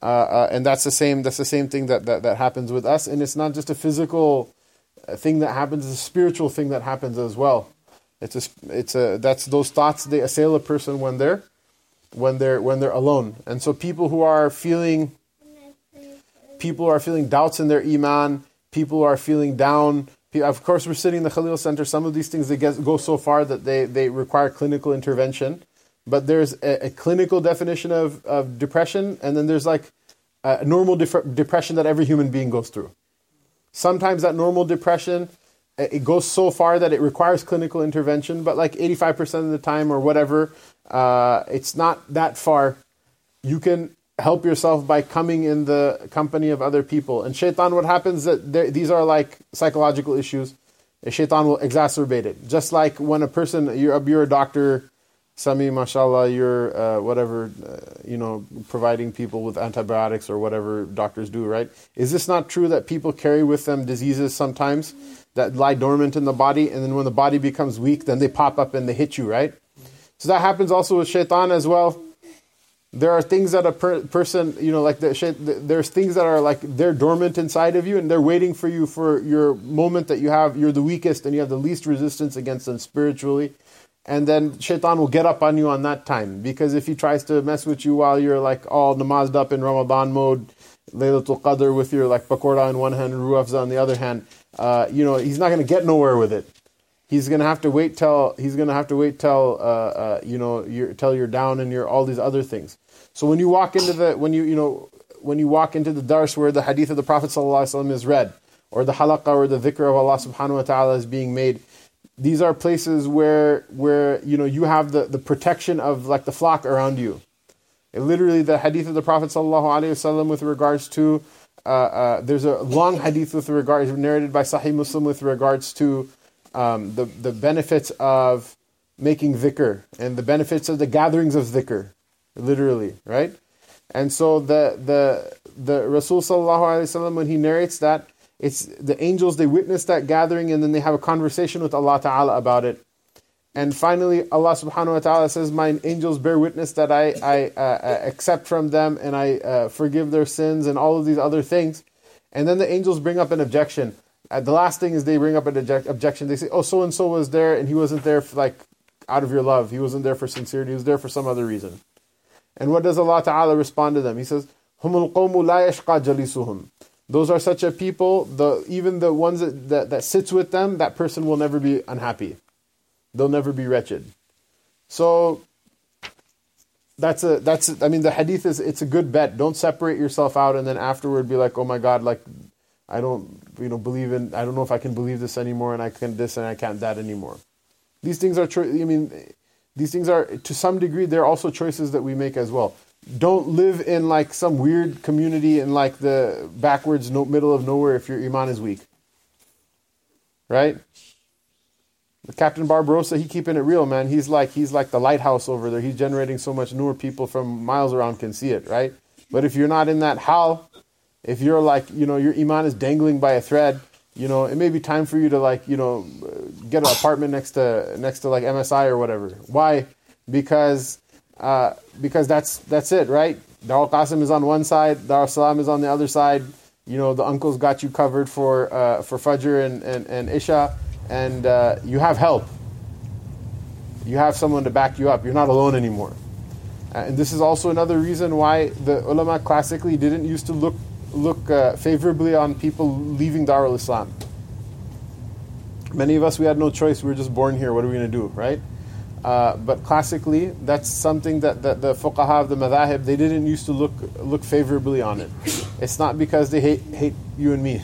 Uh, uh, and that's the same. That's the same thing that, that that happens with us. And it's not just a physical uh, thing that happens; it's a spiritual thing that happens as well. It's a, it's a that's those thoughts they assail a person when they're when they're when they're alone. And so people who are feeling people are feeling doubts in their iman, people are feeling down. Of course, we're sitting in the Khalil Center. Some of these things they get, go so far that they, they require clinical intervention. But there's a, a clinical definition of, of depression, and then there's like a normal def- depression that every human being goes through. Sometimes that normal depression it goes so far that it requires clinical intervention, but like 85% of the time or whatever, uh, it's not that far. You can help yourself by coming in the company of other people. And shaitan, what happens that these are like psychological issues. Shaitan will exacerbate it. Just like when a person, you're, you're a doctor, Sami, mashallah, you're uh, whatever, uh, you know, providing people with antibiotics or whatever doctors do, right? Is this not true that people carry with them diseases sometimes that lie dormant in the body, and then when the body becomes weak, then they pop up and they hit you, right? So that happens also with shaitan as well. There are things that a per- person, you know, like the, there's things that are like they're dormant inside of you, and they're waiting for you for your moment that you have. You're the weakest, and you have the least resistance against them spiritually and then shaitan will get up on you on that time because if he tries to mess with you while you're like all namazed up in Ramadan mode, Laylatul Qadr with your like pakora in one hand and Rooh Afza on the other hand, uh, you know he's not going to get nowhere with it. He's going to have to wait till he's going to have to wait till uh, uh, you know you're till you're down and you're all these other things. So when you walk into the when you you know when you walk into the dars where the hadith of the Prophet is read, or the halaqah or the dhikr of Allah subhanahu wa ta'ala is being made, these are places where where you know you have the, the protection of like the flock around you. It literally, the hadith of the Prophet with regards to uh, uh, there's a long hadith with regards narrated by Sahih Muslim with regards to um, the the benefits of making dhikr and the benefits of the gatherings of dhikr, literally, right? And so the the the Rasul sallallahu alaihi wasallam when he narrates that it's the angels they witness that gathering and then they have a conversation with Allah Ta'ala about it. And finally, Allah Subhanahu wa Ta'ala says, "My angels bear witness that I, I uh, uh, accept from them and I uh, forgive their sins and all of these other things." And then the angels bring up an objection. Uh, the last thing is they bring up an object- objection. They say, "Oh, so and so was there, and he wasn't there for, like out of your love. He wasn't there for sincerity. He was there for some other reason." And what does Allah Ta'ala respond to them? He says, "Humul qawmu la yashqa jalisuhum." Those are such a people. The even the ones that, that, that sits with them, that person will never be unhappy. They'll never be wretched. So that's a that's I mean the hadith is it's a good bet. Don't separate yourself out and then afterward be like, oh my god, like I don't you know believe in I don't know if I can believe this anymore and I can this and I can't that anymore. These things are true. I mean these things are to some degree they're also choices that we make as well. Don't live in like some weird community in like the backwards no, middle of nowhere if your iman is weak. Right? Captain barbarossa he keeping it real man. He's like he's like the lighthouse over there. He's generating so much noor people from miles around can see it right? But if you're not in that hal if you're like you know your iman is dangling by a thread you know it may be time for you to like you know get an apartment next to next to like msi or whatever why because uh, because that's that's it, right? Dar Qasim is on one side, Dar Salam is on the other side. You know, the uncles got you covered for uh, for Fajr and, and, and Isha, and uh, you have help. You have someone to back you up. You're not alone anymore. Uh, and this is also another reason why the ulama classically didn't used to look look uh, favorably on people leaving Dar al Islam. Many of us, we had no choice. We were just born here. What are we going to do, right? Uh, but classically, that's something that, that the fuqaha of the madhahib, they didn't used to look look favorably on it. It's not because they hate hate you and me.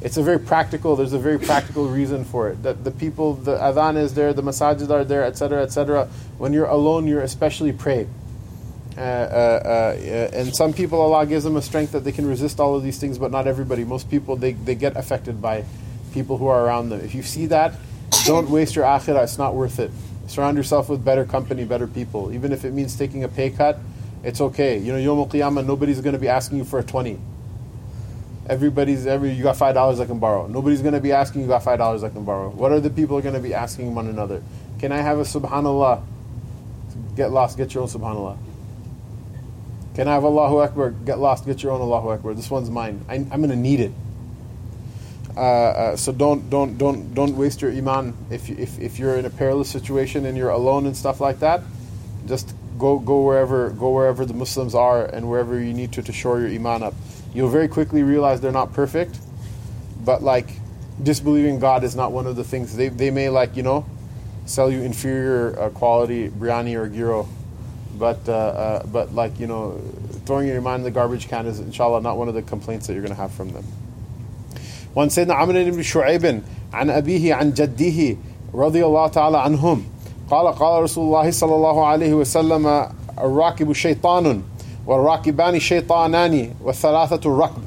It's a very practical, there's a very practical reason for it. That the people, the adhan is there, the masajid are there, etc., etc. When you're alone, you're especially prey. Uh, uh, uh, and some people, Allah gives them a strength that they can resist all of these things, but not everybody. Most people, they, they get affected by people who are around them. If you see that, don't waste your akhirah, it's not worth it. Surround yourself with better company, better people. Even if it means taking a pay cut, it's okay. You know, Yom Qiyamah, nobody's going to be asking you for a 20. Everybody's, every, you got $5 I can borrow. Nobody's going to be asking you got $5 I can borrow. What are the people going to be asking one another? Can I have a subhanallah? Get lost, get your own subhanallah. Can I have Allahu Akbar? Get lost, get your own Allahu Akbar. This one's mine. I, I'm going to need it. Uh, uh, so don't don't don't don't waste your iman if you, if if you're in a perilous situation and you're alone and stuff like that. Just go go wherever go wherever the Muslims are and wherever you need to to shore your iman up. you'll very quickly realize they're not perfect. But like disbelieving God is not one of the things they they may like you know sell you inferior uh, quality biryani or gyro, but uh, uh, but like you know throwing your mind in the garbage can is inshallah not one of the complaints that you're going to have from them. وعن سيدنا عمرو بن شعيب عن أبيه عن جده رضي الله تعالى عنهم قال قال رسول الله صلى الله عليه وسلم الراكب شيطان والراكبان شيطانان والثلاثة الركب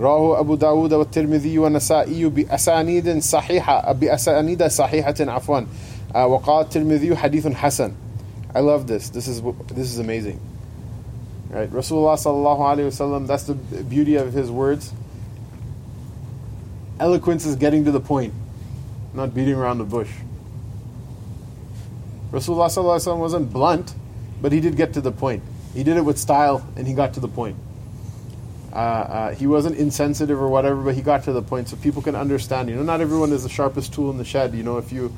رواه أبو داود والترمذي والنسائي بأسانيد صحيحة بأسانيد صحيحة عفوا وقال الترمذي حديث حسن I love this. This is this is amazing. Right, Rasulullah sallallahu alaihi wasallam. That's the beauty of his words. Eloquence is getting to the point, not beating around the bush. Rasulullah sallallahu alaihi wasallam wasn't blunt, but he did get to the point. He did it with style, and he got to the point. Uh, uh, he wasn't insensitive or whatever, but he got to the point so people can understand. You know, not everyone is the sharpest tool in the shed. You know, if you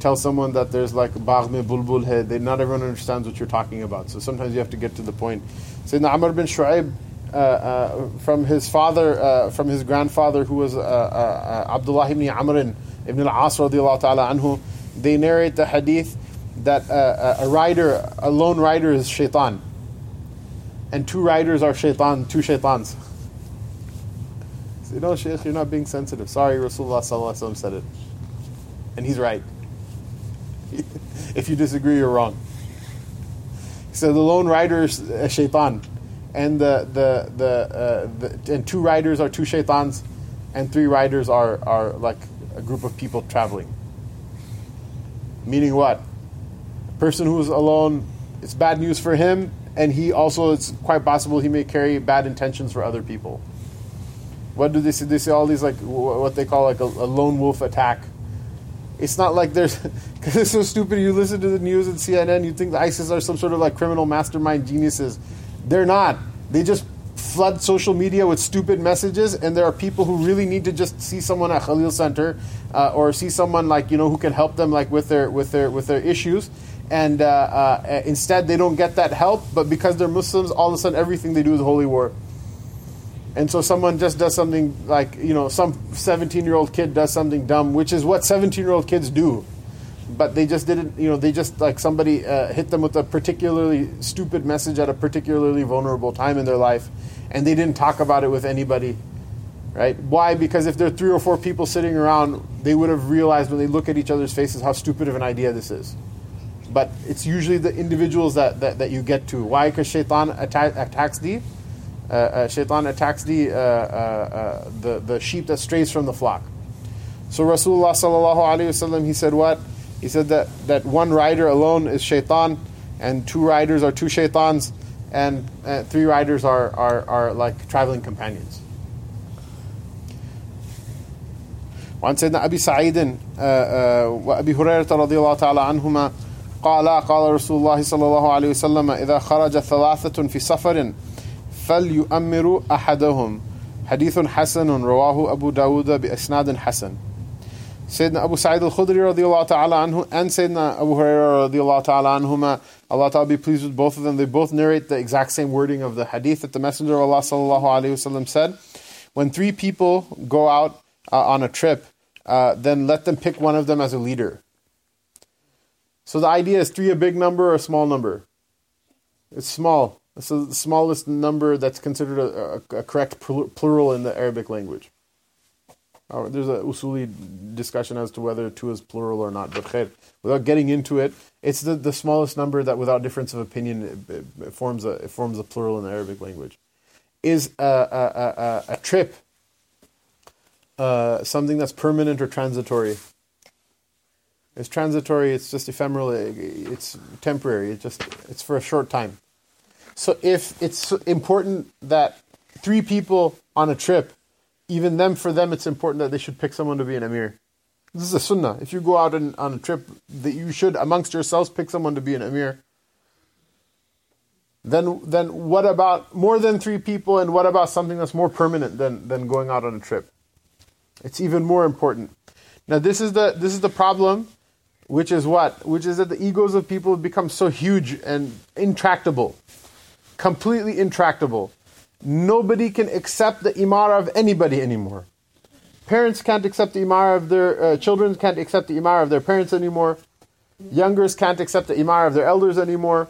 tell someone that there's like bagh mein bulbul hai, they not everyone understands what you're talking about. So sometimes you have to get to the point. Sayyidina Amr bin Shu'aib, uh, uh, from his father, uh, from his grandfather, who was uh, uh, Abdullah ibn Amr ibn al-As radiallahu ta'ala anhu, they narrate the hadith that uh, a rider, a lone rider is shaitan. And two riders are shaitan, two shaitans. You know, Shaykh, you're not being sensitive. Sorry, Rasulullah said it. And he's right. if you disagree, you're wrong. So the lone rider is a shaitan, and the the the, uh, the and two riders are two shaitans, and three riders are are like a group of people traveling. Meaning what? A person who's alone, it's bad news for him, and he also it's quite possible he may carry bad intentions for other people. What do they say? They say all these like what they call like a, a lone wolf attack it's not like there's because it's so stupid. You listen to the news and CNN, you think the ISIS are some sort of like criminal mastermind geniuses. They're not. They just flood social media with stupid messages, and there are people who really need to just see someone at Khalil Center uh, or see someone like you know who can help them like with their with their with their issues. And uh, uh, instead, they don't get that help. But because they're Muslims, all of a sudden, everything they do is holy war. And so someone just does something like, you know, some 17 year old kid does something dumb, which is what 17 year old kids do. But they just didn't, you know, they just like somebody uh, hit them with a particularly stupid message at a particularly vulnerable time in their life, and they didn't talk about it with anybody. Right? Why? Because if there are three or four people sitting around, they would have realized when they look at each other's faces how stupid of an idea this is. But it's usually the individuals that, that, that you get to. Why? Because shaitan attack, attacks uh, shaitan attacks the, uh, uh, the, the sheep that strays from the flock. So Rasulullah sallallahu alaihi wasallam he said what? He said that, that one rider alone is shaitan, and two riders are two shaitans, and three riders are, are, are like traveling companions. وعن سيدنا أبي سعيد وأبي هريرة رضي الله تعالى عنهما قال قال رسول الله صلى الله عليه وسلم إذا خرج ثلاثة في سفر فليؤمر أحدهم حديث حسن رواه أبو داود بإسناد حسن Sayyidina Abu Sa'id al-Khudri radiallahu ta'ala anhu and Sayyidina Abu Hurairah radiallahu ta'ala anhuma, Allah ta'ala be pleased with both of them. They both narrate the exact same wording of the hadith that the Messenger of Allah sallallahu alayhi wasallam said. When three people go out uh, on a trip, uh, then let them pick one of them as a leader. So the idea is three a big number or a small number? It's small. So the smallest number that's considered a, a, a correct plural in the Arabic language. Oh, there's a usuli discussion as to whether two is plural or not. But khair, without getting into it, it's the, the smallest number that, without difference of opinion, it, it forms a it forms a plural in the Arabic language. Is a a, a, a trip uh, something that's permanent or transitory? It's transitory. It's just ephemeral. It's temporary. It's just it's for a short time. So if it's important that three people on a trip, even them for them, it's important that they should pick someone to be an emir. This is a sunnah. If you go out on, on a trip, that you should amongst yourselves pick someone to be an emir. Then, then what about more than three people, and what about something that's more permanent than, than going out on a trip? It's even more important. Now, this is the this is the problem, which is what, which is that the egos of people have become so huge and intractable completely intractable. nobody can accept the imara of anybody anymore. Parents can't accept the imara of their uh, children, can't accept the imara of their parents anymore. Youngers can't accept the imara of their elders anymore.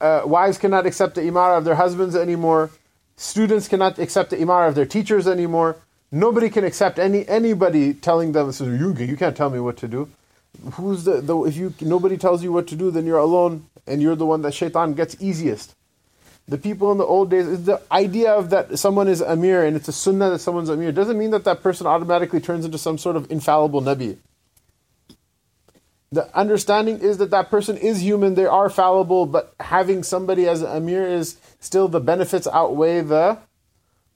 Uh, wives cannot accept the imara of their husbands anymore. Students cannot accept the imara of their teachers anymore. Nobody can accept any anybody telling them, you, you can't tell me what to do. Who's the, the if you nobody tells you what to do, then you're alone and you're the one that shaitan gets easiest. The people in the old days, the idea of that someone is Amir and it's a sunnah that someone's Amir doesn't mean that that person automatically turns into some sort of infallible Nabi. The understanding is that that person is human, they are fallible, but having somebody as Amir is still the benefits outweigh the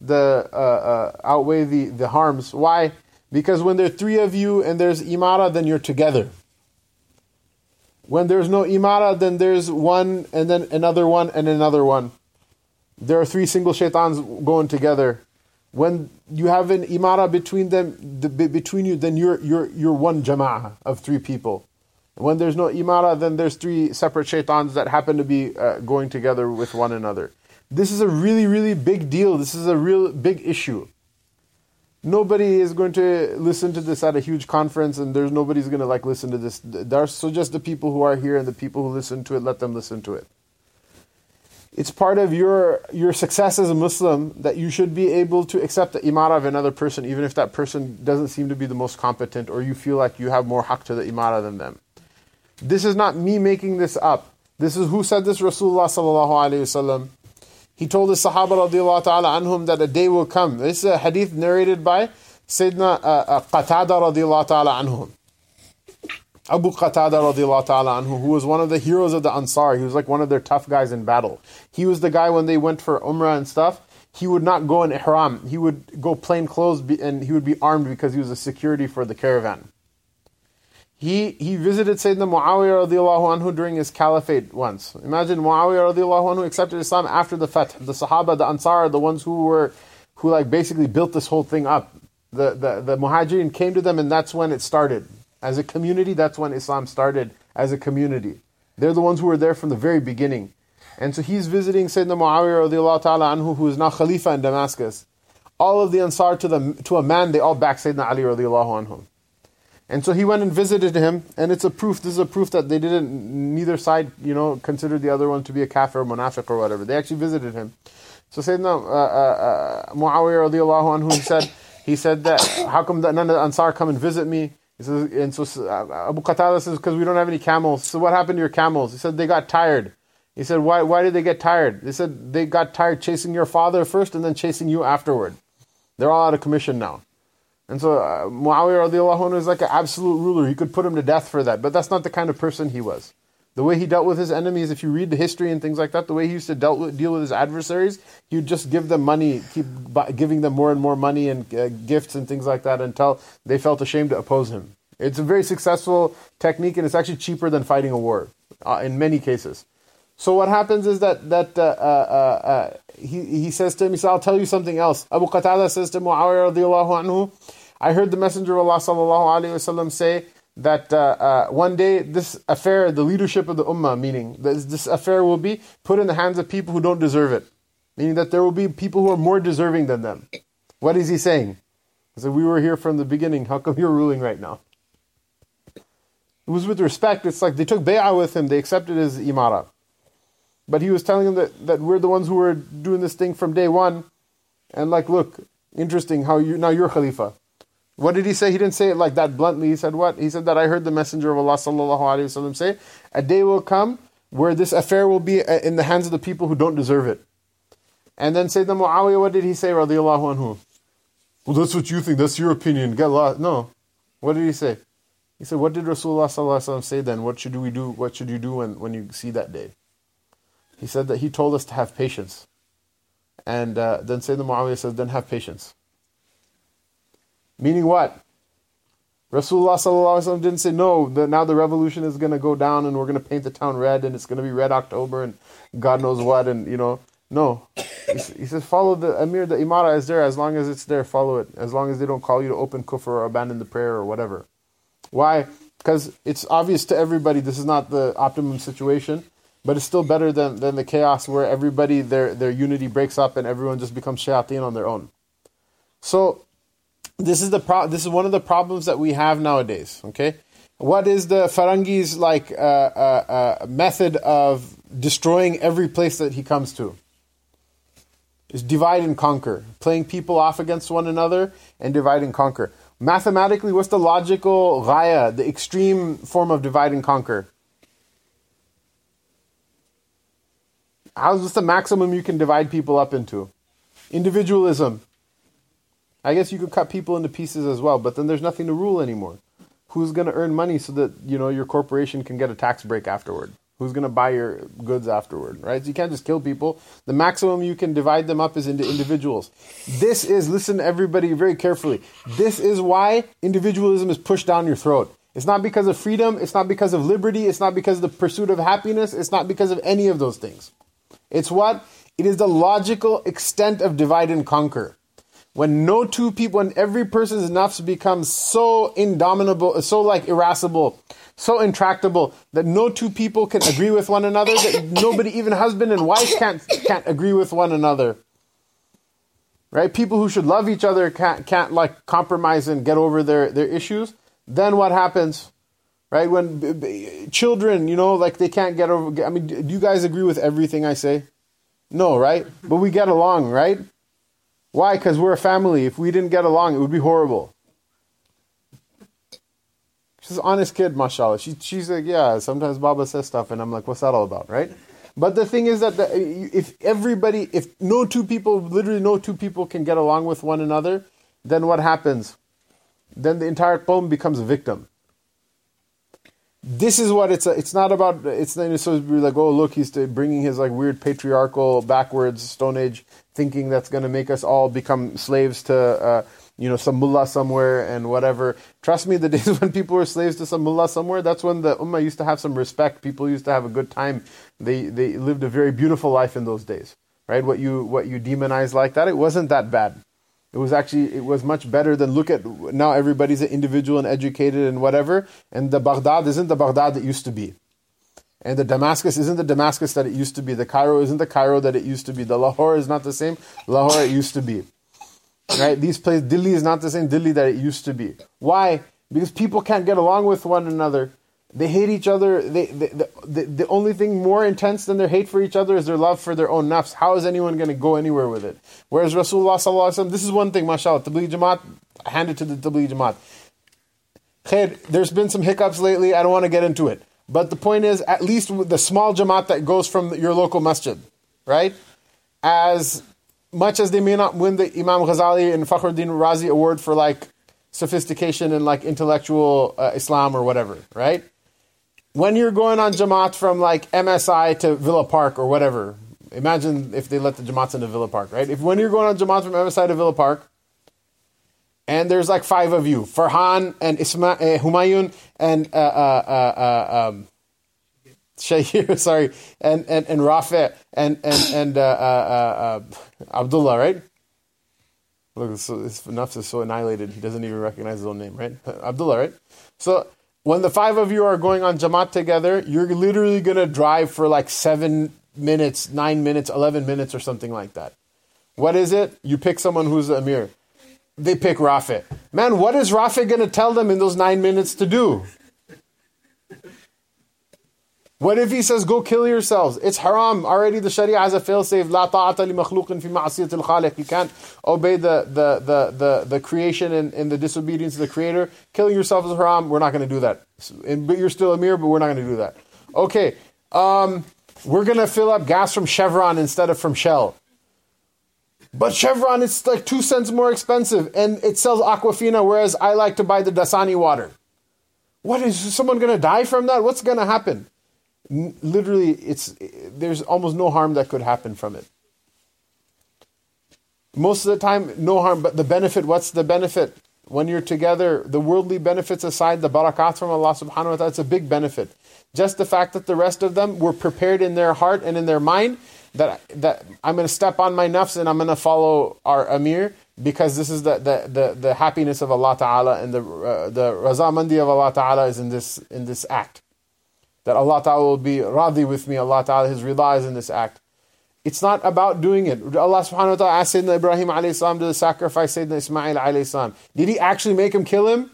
the uh, uh, outweigh the, the harms. Why? Because when there are three of you and there's imara, then you're together. When there's no imara, then there's one and then another one and another one. There are three single shaitans going together. When you have an imara between them, the, between you, then you're you're you're one jama'ah of three people. When there's no imara, then there's three separate shaitans that happen to be uh, going together with one another. This is a really, really big deal. This is a real big issue. Nobody is going to listen to this at a huge conference, and there's nobody's going to like listen to this. So just the people who are here and the people who listen to it. Let them listen to it. It's part of your your success as a Muslim that you should be able to accept the imara of another person, even if that person doesn't seem to be the most competent, or you feel like you have more haqq to the imara than them. This is not me making this up. This is who said this, Rasulullah sallallahu alaihi wasallam. He told the Sahaba radiallahu ta'ala anhum that a day will come. This is a hadith narrated by Sayyidina uh, uh, Qatada radiallahu ta'ala anhum. Abu Qatada radiallahu ta'ala anhu, who was one of the heroes of the Ansar. He was like one of their tough guys in battle. He was the guy when they went for Umrah and stuff, he would not go in ihram. He would go plain clothes and he would be armed because he was a security for the caravan. He, he visited Sayyidina Muawiyah radiallahu anhu during his caliphate once. Imagine Muawiyah radiallahu anhu accepted Islam after the Fath. The Sahaba, the Ansar the ones who were, who like basically built this whole thing up. The, the, the Muhajirin came to them and that's when it started. As a community, that's when Islam started as a community. They're the ones who were there from the very beginning. And so he's visiting Sayyidina Muawiyah radiallahu ta'ala anhu, who is now Khalifa in Damascus. All of the Ansar to, the, to a man, they all back Sayyidina Ali radiallahu anhu. And so he went and visited him, and it's a proof. This is a proof that they didn't, neither side, you know, considered the other one to be a kafir, or munafiq, or whatever. They actually visited him. So Sayyidina uh, uh, uh, Muawiyah radiallahu anhu, he said, he said that, how come that none of the Ansar come and visit me? He says, and so uh, Abu Qatada says, because we don't have any camels. So what happened to your camels? He said, they got tired. He said, why, why did they get tired? They said, they got tired chasing your father first and then chasing you afterward. They're all out of commission now. And so uh, Muawiyah radiallahu anhu is like an absolute ruler. He could put him to death for that. But that's not the kind of person he was. The way he dealt with his enemies, if you read the history and things like that, the way he used to dealt with, deal with his adversaries, he would just give them money, keep giving them more and more money and uh, gifts and things like that until they felt ashamed to oppose him. It's a very successful technique and it's actually cheaper than fighting a war uh, in many cases. So what happens is that that uh, uh, uh he he says to him, he "I'll tell you something else." Abu Qatada says to Muawiyah radiallahu anhu, I heard the Messenger of Allah sallallahu alaihi wasallam say that uh, uh, one day this affair, the leadership of the ummah, meaning this, this affair will be put in the hands of people who don't deserve it, meaning that there will be people who are more deserving than them. What is he saying? He said, "We were here from the beginning. How come you're ruling right now?" It was with respect. It's like they took bay'ah with him. They accepted his imara. But he was telling them that, that we're the ones who were doing this thing from day one. And like, look, interesting how you now you're Khalifa. What did he say? He didn't say it like that bluntly. He said what? He said that I heard the Messenger of Allah sallallahu alaihi wasallam say, "A day will come where this affair will be uh, in the hands of the people who don't deserve it." And then Sayyidina Muawiyah, what did he say? Radiallahu anhu. Well, that's what you think. That's your opinion. Get lost. No. What did he say? He said, "What did Rasulullah sallallahu alaihi wasallam say then? What should we do? What should you do when when you see that day?" He said that he told us to have patience. And uh, then Sayyidina Muawiyah says, "Then have patience." Meaning what? Rasulullah didn't say, no, the, now the revolution is going to go down and we're going to paint the town red and it's going to be red October and God knows what. And, you know, no. He, says, follow the Amir, the Imara is there. As long as it's there, follow it. As long as they don't call you to open kufr or abandon the prayer or whatever. Why? Because it's obvious to everybody this is not the optimum situation. but it's still better than, than the chaos where everybody their their unity breaks up and everyone just becomes shayateen on their own. So this is the pro- this is one of the problems that we have nowadays. Okay, what is the Farangi's like uh, uh, uh, method of destroying every place that he comes to? Is divide and conquer, playing people off against one another and divide and conquer. Mathematically, what's the logical ghaya, the extreme form of divide and conquer? How's this the maximum you can divide people up into? Individualism. I guess you could cut people into pieces as well, but then there's nothing to rule anymore. Who's going to earn money so that you know your corporation can get a tax break afterward? Who's going to buy your goods afterward, right? So you can't just kill people. The maximum you can divide them up is into individuals. This is, listen everybody very carefully. This is why individualism is pushed down your throat. It's not because of freedom. It's not because of liberty. It's not because of the pursuit of happiness. It's not because of any of those things. It's what? It is the logical extent of divide and conquer. When no two people, when every person's nafs becomes so indomitable, so like irascible, so intractable that no two people can agree with one another, that nobody, even husband and wife, can't, can't agree with one another. Right? People who should love each other can't, can't like compromise and get over their, their issues. Then what happens? Right? When b- b- children, you know, like they can't get over, I mean, do you guys agree with everything I say? No, right? But we get along, right? Why? Because we're a family. If we didn't get along, it would be horrible. She's an honest kid, mashallah. She, she's like, yeah, sometimes Baba says stuff, and I'm like, what's that all about, right? But the thing is that the, if everybody, if no two people, literally no two people can get along with one another, then what happens? Then the entire qawm becomes a victim. This is what it's. It's not about. It's not so be like, oh look, he's bringing his like weird patriarchal backwards Stone Age thinking that's going to make us all become slaves to. Uh, you know, some mullah somewhere and whatever. Trust me, the days when people were slaves to some mullah somewhere, that's when the ummah used to have some respect. People used to have a good time. They they lived a very beautiful life in those days, right? What you what you demonize like that, it wasn't that bad. It was actually it was much better than look at now everybody's an individual and educated and whatever, and the Baghdad isn't the Baghdad that used to be. And the Damascus isn't the Damascus that it used to be. The Cairo isn't the Cairo that it used to be. The Lahore is not the same Lahore it used to be. Right? These places, Delhi is not the same Delhi that it used to be. Why? Because people can't get along with one another. They hate each other. They, they, the, the, the only thing more intense than their hate for each other is their love for their own nafs. How is anyone going to go anywhere with it? Whereas Rasulullah sallallahu this is one thing, mashallah, Tabligh Jamaat, hand it to the Tabligh Jamaat. Khair, there's been some hiccups lately. I don't want to get into it. But the point is, at least the small Jamaat that goes from your local masjid, right? As much as they may not win the Imam Ghazali and Fakhruddin Razi award for like sophistication and like intellectual uh, Islam or whatever, right? When you're going on Jamaat from like MSI to Villa Park or whatever, imagine if they let the Jamaats into Villa Park, right? If when you're going on Jamaat from MSI to Villa Park, and there's like five of you, Farhan and Isma, uh, Humayun and uh, uh, uh, um, Shahir, sorry, and and and Rafi and and and uh, uh, uh, Abdullah, right? Look, so is so annihilated he doesn't even recognize his own name, right? Abdullah, right? So when the five of you are going on Jamaat together, you're literally gonna drive for like seven minutes, nine minutes, eleven minutes, or something like that. What is it? You pick someone who's the Amir. They pick Rafi. Man, what is Rafi gonna tell them in those nine minutes to do? What if he says, go kill yourselves? It's haram. Already the Sharia has a failsafe. La ta'ata li makhluqin fi ma'asiyat al-khaliq. You can't obey the, the, the, the, the creation and, the disobedience of the creator. Killing yourself is haram. We're not going to do that. And, but you're still amir, but we're not going to do that. Okay. Um, we're going to fill up gas from Chevron instead of from Shell. But Chevron is like two cents more expensive and it sells Aquafina, whereas I like to buy the Dasani water. What is someone going to die from that? What's going to happen? Literally it's there's almost no harm that could happen from it. Most of the time no harm but the benefit what's the benefit? When you're together the worldly benefits aside the barakat from allah subhanahu wa ta'ala it's a big benefit. Just the fact that the rest of them were prepared in their heart and in their mind that that i'm going to step on my nafs and i'm going to follow our amir because this is the, the, the, the happiness of allah ta'ala and the uh, the razamandi of allah ta'ala is in this in this act that Allah Ta'ala will be radi with me, Allah Ta'ala, rida is in this act. It's not about doing it. Allah subhanahu wa ta'ala asked Sayyidina Ibrahim alayhi salam to sacrifice Sayyidina Ismail salam. Did he actually make him kill him?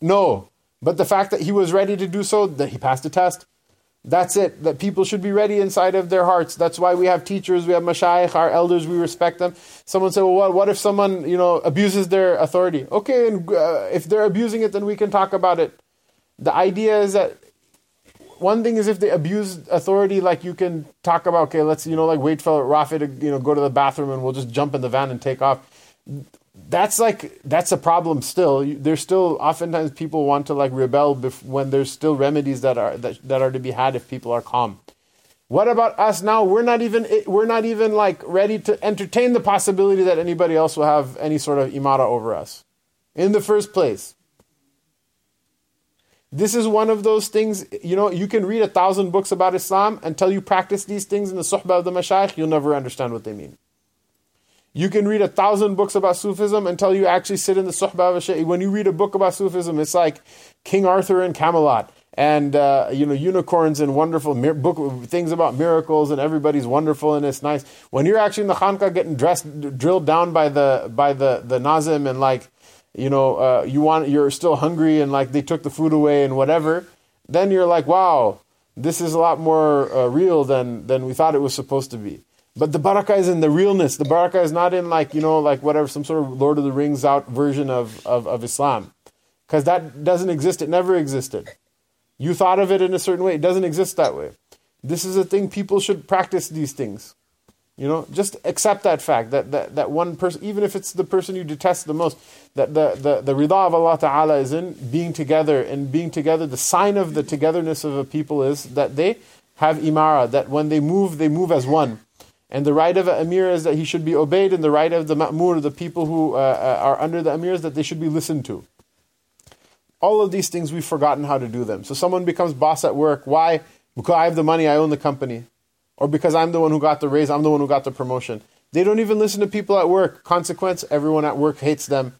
No. But the fact that he was ready to do so, that he passed the test, that's it. That people should be ready inside of their hearts. That's why we have teachers, we have mashayikh, our elders, we respect them. Someone said, well, what, what if someone, you know, abuses their authority? Okay, and uh, if they're abusing it, then we can talk about it. The idea is that one thing is if they abuse authority, like you can talk about, okay, let's, you know, like wait for Rafi to, you know, go to the bathroom and we'll just jump in the van and take off. That's like that's a problem still. There's still oftentimes people want to like rebel bef- when there's still remedies that are that, that are to be had if people are calm. What about us now? We're not even eh, we're not even like ready to entertain the possibility that anybody else will have any sort of imara over us. In the first place this is one of those things you know you can read a thousand books about islam until you practice these things in the suhbah of the mashayikh you'll never understand what they mean you can read a thousand books about Sufism until you actually sit in the suhbah of a shaykh. When you read a book about Sufism, it's like King Arthur and Camelot and uh, you know unicorns and wonderful mir- book things about miracles and everybody's wonderful and it's nice. When you're actually in the khanqah getting dressed, drilled down by the by the the nazim and like you know uh, you want you're still hungry and like they took the food away and whatever, then you're like wow this is a lot more uh, real than than we thought it was supposed to be. But the barakah is in the realness. The barakah is not in like, you know, like whatever, some sort of Lord of the Rings out version of, of, of Islam. Because that doesn't exist. It never existed. You thought of it in a certain way. It doesn't exist that way. This is a thing people should practice these things. You know, just accept that fact that, that, that one person, even if it's the person you detest the most, that the, the, the rida of Allah Ta'ala is in being together and being together. The sign of the togetherness of a people is that they have imara, that when they move, they move as one. And the right of an emir is that he should be obeyed, and the right of the ma'mur, the people who uh, uh, are under the emir, is that they should be listened to. All of these things we've forgotten how to do them. So someone becomes boss at work. Why? Because I have the money, I own the company. Or because I'm the one who got the raise, I'm the one who got the promotion. They don't even listen to people at work. Consequence, everyone at work hates them.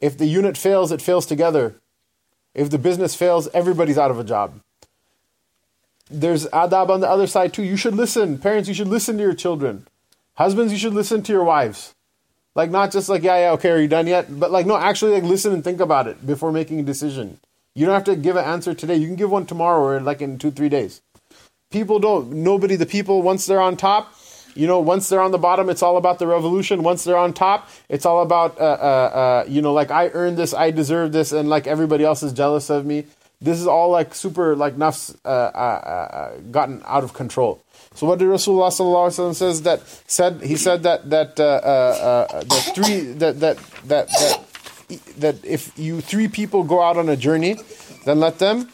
If the unit fails, it fails together. If the business fails, everybody's out of a job there's adab on the other side too. You should listen. Parents, you should listen to your children. Husbands, you should listen to your wives. Like not just like, yeah, yeah, okay, are you done yet? But like no, actually like listen and think about it before making a decision. You don't have to give an answer today. You can give one tomorrow or like in two, three days. People don't nobody, the people, once they're on top, you know, once they're on the bottom, it's all about the revolution. Once they're on top, it's all about, uh, uh, uh, you know, like I earned this, I deserve this, and like everybody else is jealous of me. This is all like super like nafs uh, uh, uh, gotten out of control. So what did Rasulullah sallallahu says that said he said that that uh, uh, uh, that three that that that that that if you three people go out on a journey, then let them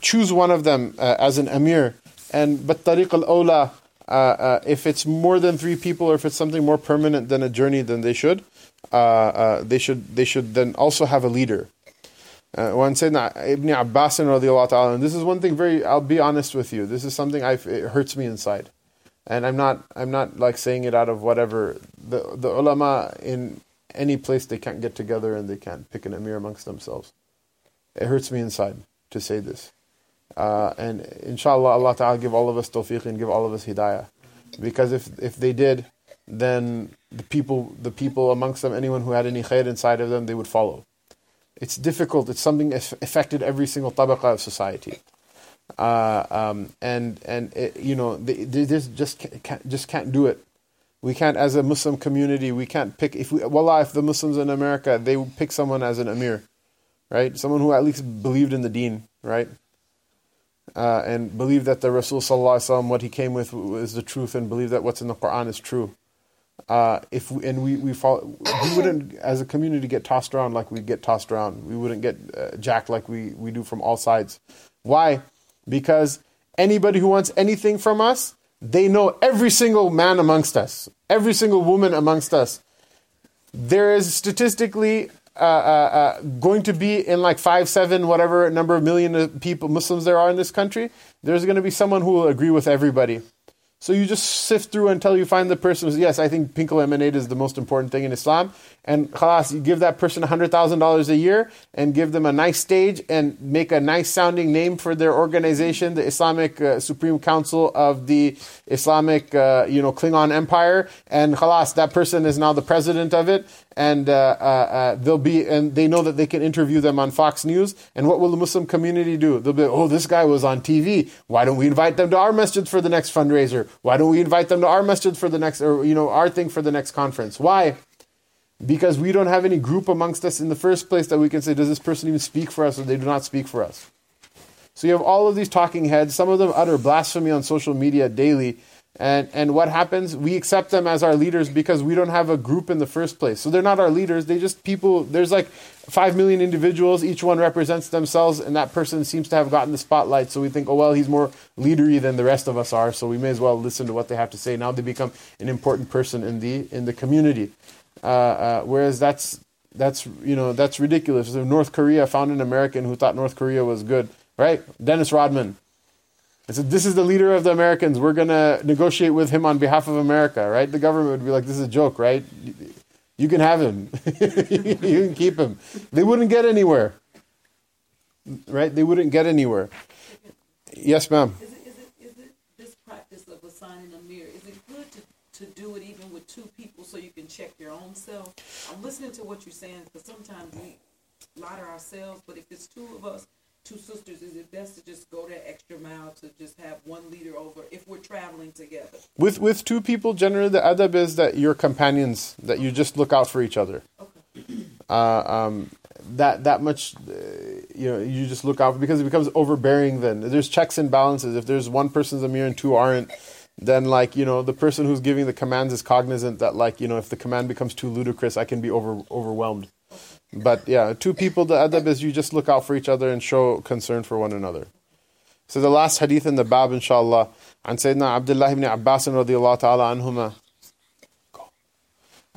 choose one of them uh, as an emir. And but tariq al ola, uh, uh, if it's more than three people or if it's something more permanent than a journey, then they should they should they should then also have a leader. Uh, when Sayyidina Ibn Abbas ta'ala, and this is one thing very, I'll be honest with you, this is something i it hurts me inside. And I'm not, I'm not like saying it out of whatever. The, the ulama in any place they can't get together and they can't pick an emir amongst themselves. It hurts me inside to say this. Uh, and inshallah, Allah Ta'ala give all of us tawfiq and give all of us hidayah. Because if, if they did, then the people, the people amongst them, anyone who had any khair inside of them, they would follow. It's difficult. It's something that's affected every single tabaqa of society. Uh, um, and and it, you know they, they just can't, just can't do it. We can't, as a Muslim community, we can't pick. If we, wallah, if the Muslims in America, they would pick someone as an emir, right? Someone who at least believed in the Deen, right? Uh, and believe that the Rasul sallallahu what he came with is the truth, and believe that what's in the Quran is true uh, if we, and we we fall, we wouldn't as a community get tossed around like we get tossed around. We wouldn't get uh, jacked like we we do from all sides. Why? Because anybody who wants anything from us, they know every single man amongst us, every single woman amongst us. There is statistically uh, uh, uh, going to be in like five, seven, whatever number of million people Muslims there are in this country. There's going to be someone who will agree with everybody So you just sift through until you find the person who's, yes, I think pink lemonade is the most important thing in Islam. And khalas, you give that person $100,000 a year and give them a nice stage and make a nice sounding name for their organization, the Islamic uh, Supreme Council of the Islamic, uh, you know, Klingon Empire. And khalas, that person is now the president of it. And uh, uh, uh, they'll be, and they know that they can interview them on Fox News. And what will the Muslim community do? They'll be, oh, this guy was on TV. Why don't we invite them to our masjid for the next fundraiser? Why don't we invite them to our masjid for the next, or you know, our thing for the next conference? Why? Because we don't have any group amongst us in the first place that we can say, does this person even speak for us, or they do not speak for us? So you have all of these talking heads. Some of them utter blasphemy on social media daily. And, and what happens? We accept them as our leaders because we don't have a group in the first place. So they're not our leaders. They just people, there's like five million individuals. Each one represents themselves, and that person seems to have gotten the spotlight. So we think, oh, well, he's more leadery than the rest of us are. So we may as well listen to what they have to say. Now they become an important person in the, in the community. Uh, uh, whereas that's, that's, you know, that's ridiculous. So North Korea found an American who thought North Korea was good, right? Dennis Rodman I said, this is the leader of the Americans. We're going to negotiate with him on behalf of America, right? The government would be like, this is a joke, right? You can have him. you can keep him. They wouldn't get anywhere, right? They wouldn't get anywhere. Yes, ma'am. Is it, is it, is it this practice of assigning amir, is it good to, to do it even with two people so you can check your own self? I'm listening to what you're saying because sometimes we lie to ourselves, but if it's two of us, two sisters, is it best to just go that extra mile to just have one leader over if we're traveling together? With with two people, generally the adab is that you're companions, that you just look out for each other. Okay. Uh, um, that that much, uh, you know, you just look out because it becomes overbearing. Then there's checks and balances. If there's one person's amir and two aren't, then like you know the person who's giving the commands is cognizant that like you know if the command becomes too ludicrous, I can be over overwhelmed. But yeah, two people, the adab is you just look out for each other and show concern for one another. So the last hadith in the bab, inshallah, عن سيدنا عبد الله بن عباس رضي الله تعالى عنهما.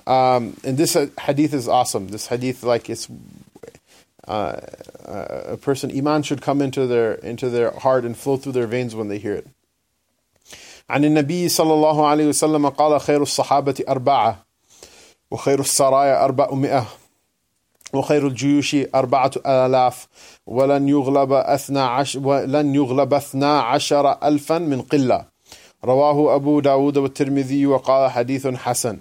Um, and this hadith is awesome. This hadith, like it's uh, a person iman should come into their into their heart and flow through their veins when they hear it. عن النبي صلى الله عليه وسلم قال خير الصحابة أربعة وخير السرايا أربعمائة وخير الجيوش أربعة آلاف ولن يغلب أثنى عشر ولن يغلب أثنى عشر ألفا من قلة رواه أبو داود والترمذي وقال حديث حسن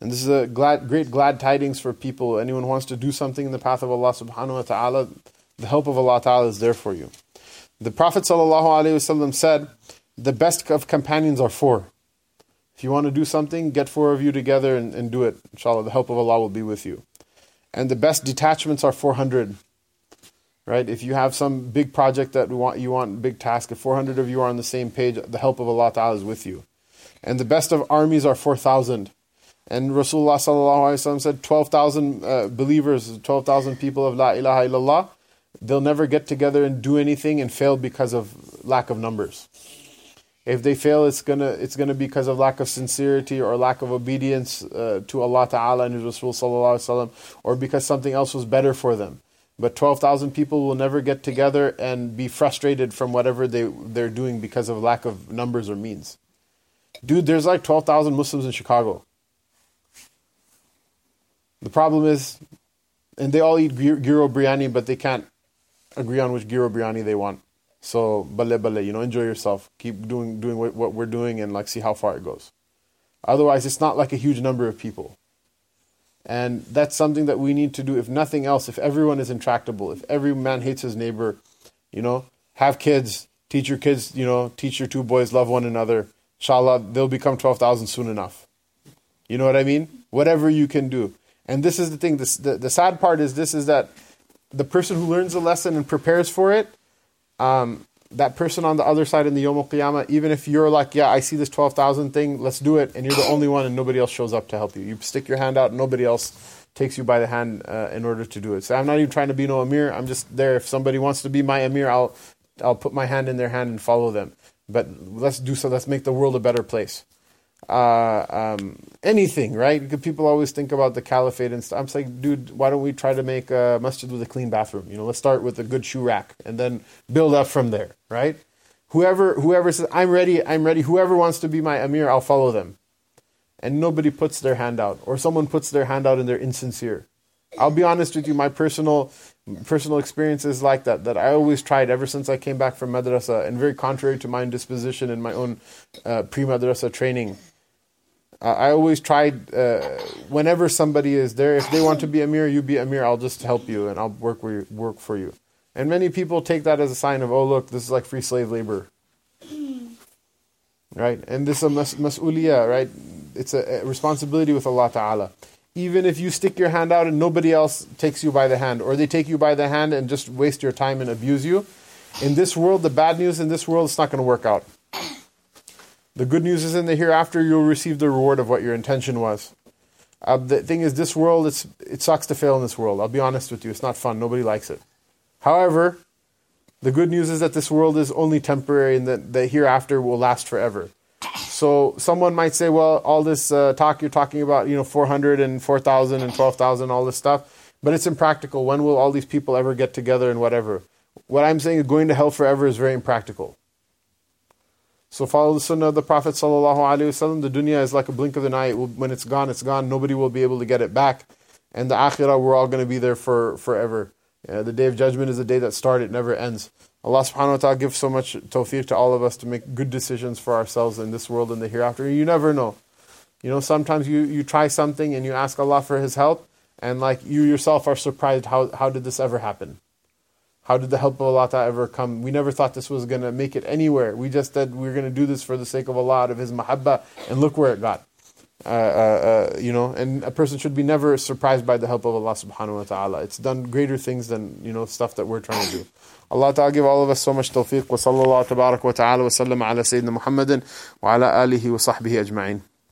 And this is a glad, great glad tidings for people. Anyone who wants to do something in the path of Allah subhanahu wa ta'ala, the help of Allah ta'ala is there for you. The Prophet sallallahu alaihi wasallam said, the best of companions are four. If you want to do something, get four of you together and, and do it. Inshallah, the help of Allah will be with you and the best detachments are 400 right? If you have some big project that want you want big task if 400 of you are on the same page the help of allah ta'ala is with you. And the best of armies are 4000 and rasulullah sallallahu alaihi wasallam said 12000 uh, believers 12000 people of la ilaha illallah they'll never get together and do anything and fail because of lack of numbers if they fail, it's gonna it's gonna be because of lack of sincerity or lack of obedience uh, to Allah Taala and His Rasul Sallallahu Alaihi Wasallam, or because something else was better for them. But twelve thousand people will never get together and be frustrated from whatever they they're doing because of lack of numbers or means. Dude, there's like twelve thousand Muslims in Chicago. The problem is, and they all eat gyro biryani, but they can't agree on which gyro biryani they want. So bale bale, you know, enjoy yourself. Keep doing doing what, what we're doing and like see how far it goes. Otherwise, it's not like a huge number of people. And that's something that we need to do. If nothing else, if everyone is intractable, if every man hates his neighbor, you know, have kids, teach your kids, you know, teach your two boys love one another. Inshallah, they'll become twelve thousand soon enough. You know what I mean? Whatever you can do. And this is the thing. This, the, the sad part is this is that the person who learns a lesson and prepares for it um, that person on the other side in the Yom Qiyamah, even if you're like, yeah, I see this 12,000 thing, let's do it, and you're the only one and nobody else shows up to help you. You stick your hand out, and nobody else takes you by the hand uh, in order to do it. So I'm not even trying to be no Amir, I'm just there. If somebody wants to be my Amir, I'll, I'll put my hand in their hand and follow them. But let's do so, let's make the world a better place uh, um, anything, right? Because people always think about the caliphate and stuff. I'm like, dude, why don't we try to make a masjid with a clean bathroom? You know, let's start with a good shoe rack and then build up from there, right? Whoever whoever says I'm ready, I'm ready. Whoever wants to be my amir, I'll follow them. And nobody puts their hand out, or someone puts their hand out and they're insincere. I'll be honest with you, my personal personal experiences like that that I always tried ever since I came back from madrasa, and very contrary to my own disposition and my own uh, pre madrasa training. I always tried uh, whenever somebody is there, if they want to be amir, you be amir. I'll just help you and I'll work work for you. And many people take that as a sign of, oh, look, this is like free slave labor. Right? And this is a mas- mas'uliyah, right? It's a, a responsibility with Allah Ta'ala. Even if you stick your hand out and nobody else takes you by the hand, or they take you by the hand and just waste your time and abuse you, in this world, the bad news in this world, it's not going to work out. The good news is in the hereafter, you'll receive the reward of what your intention was. Uh, the thing is, this world, it's, it sucks to fail in this world. I'll be honest with you. It's not fun. Nobody likes it. However, the good news is that this world is only temporary and that the hereafter will last forever. So someone might say, well, all this uh, talk you're talking about, you know, 400 and 4,000 and 12,000, all this stuff, but it's impractical. When will all these people ever get together and whatever? What I'm saying is going to hell forever is very impractical. So follow the sunnah of the Prophet wasallam. The dunya is like a blink of an eye. When it's gone, it's gone. Nobody will be able to get it back. And the akhirah, we're all going to be there for forever. Uh, the day of judgment is a day that started, it never ends. Allah subhanahu wa ta'ala gives so much tawfiq to all of us to make good decisions for ourselves in this world and the hereafter. You never know. You know, sometimes you, you try something and you ask Allah for His help, and like you yourself are surprised how, how did this ever happen? How did the help of Allah ever come? We never thought this was going to make it anywhere. We just said we are going to do this for the sake of Allah, out of His mahabba, and look where it got. Uh, uh, uh, you know, and a person should be never surprised by the help of Allah subhanahu wa ta'ala. It's done greater things than, you know, stuff that we're trying to do. Allah ta'ala give all of us so much tawfiq. Wa sallallahu tabarak wa ta'ala wa sallam ala Sayyidina Muhammadin wa ala alihi wa sahbihi ajma'in.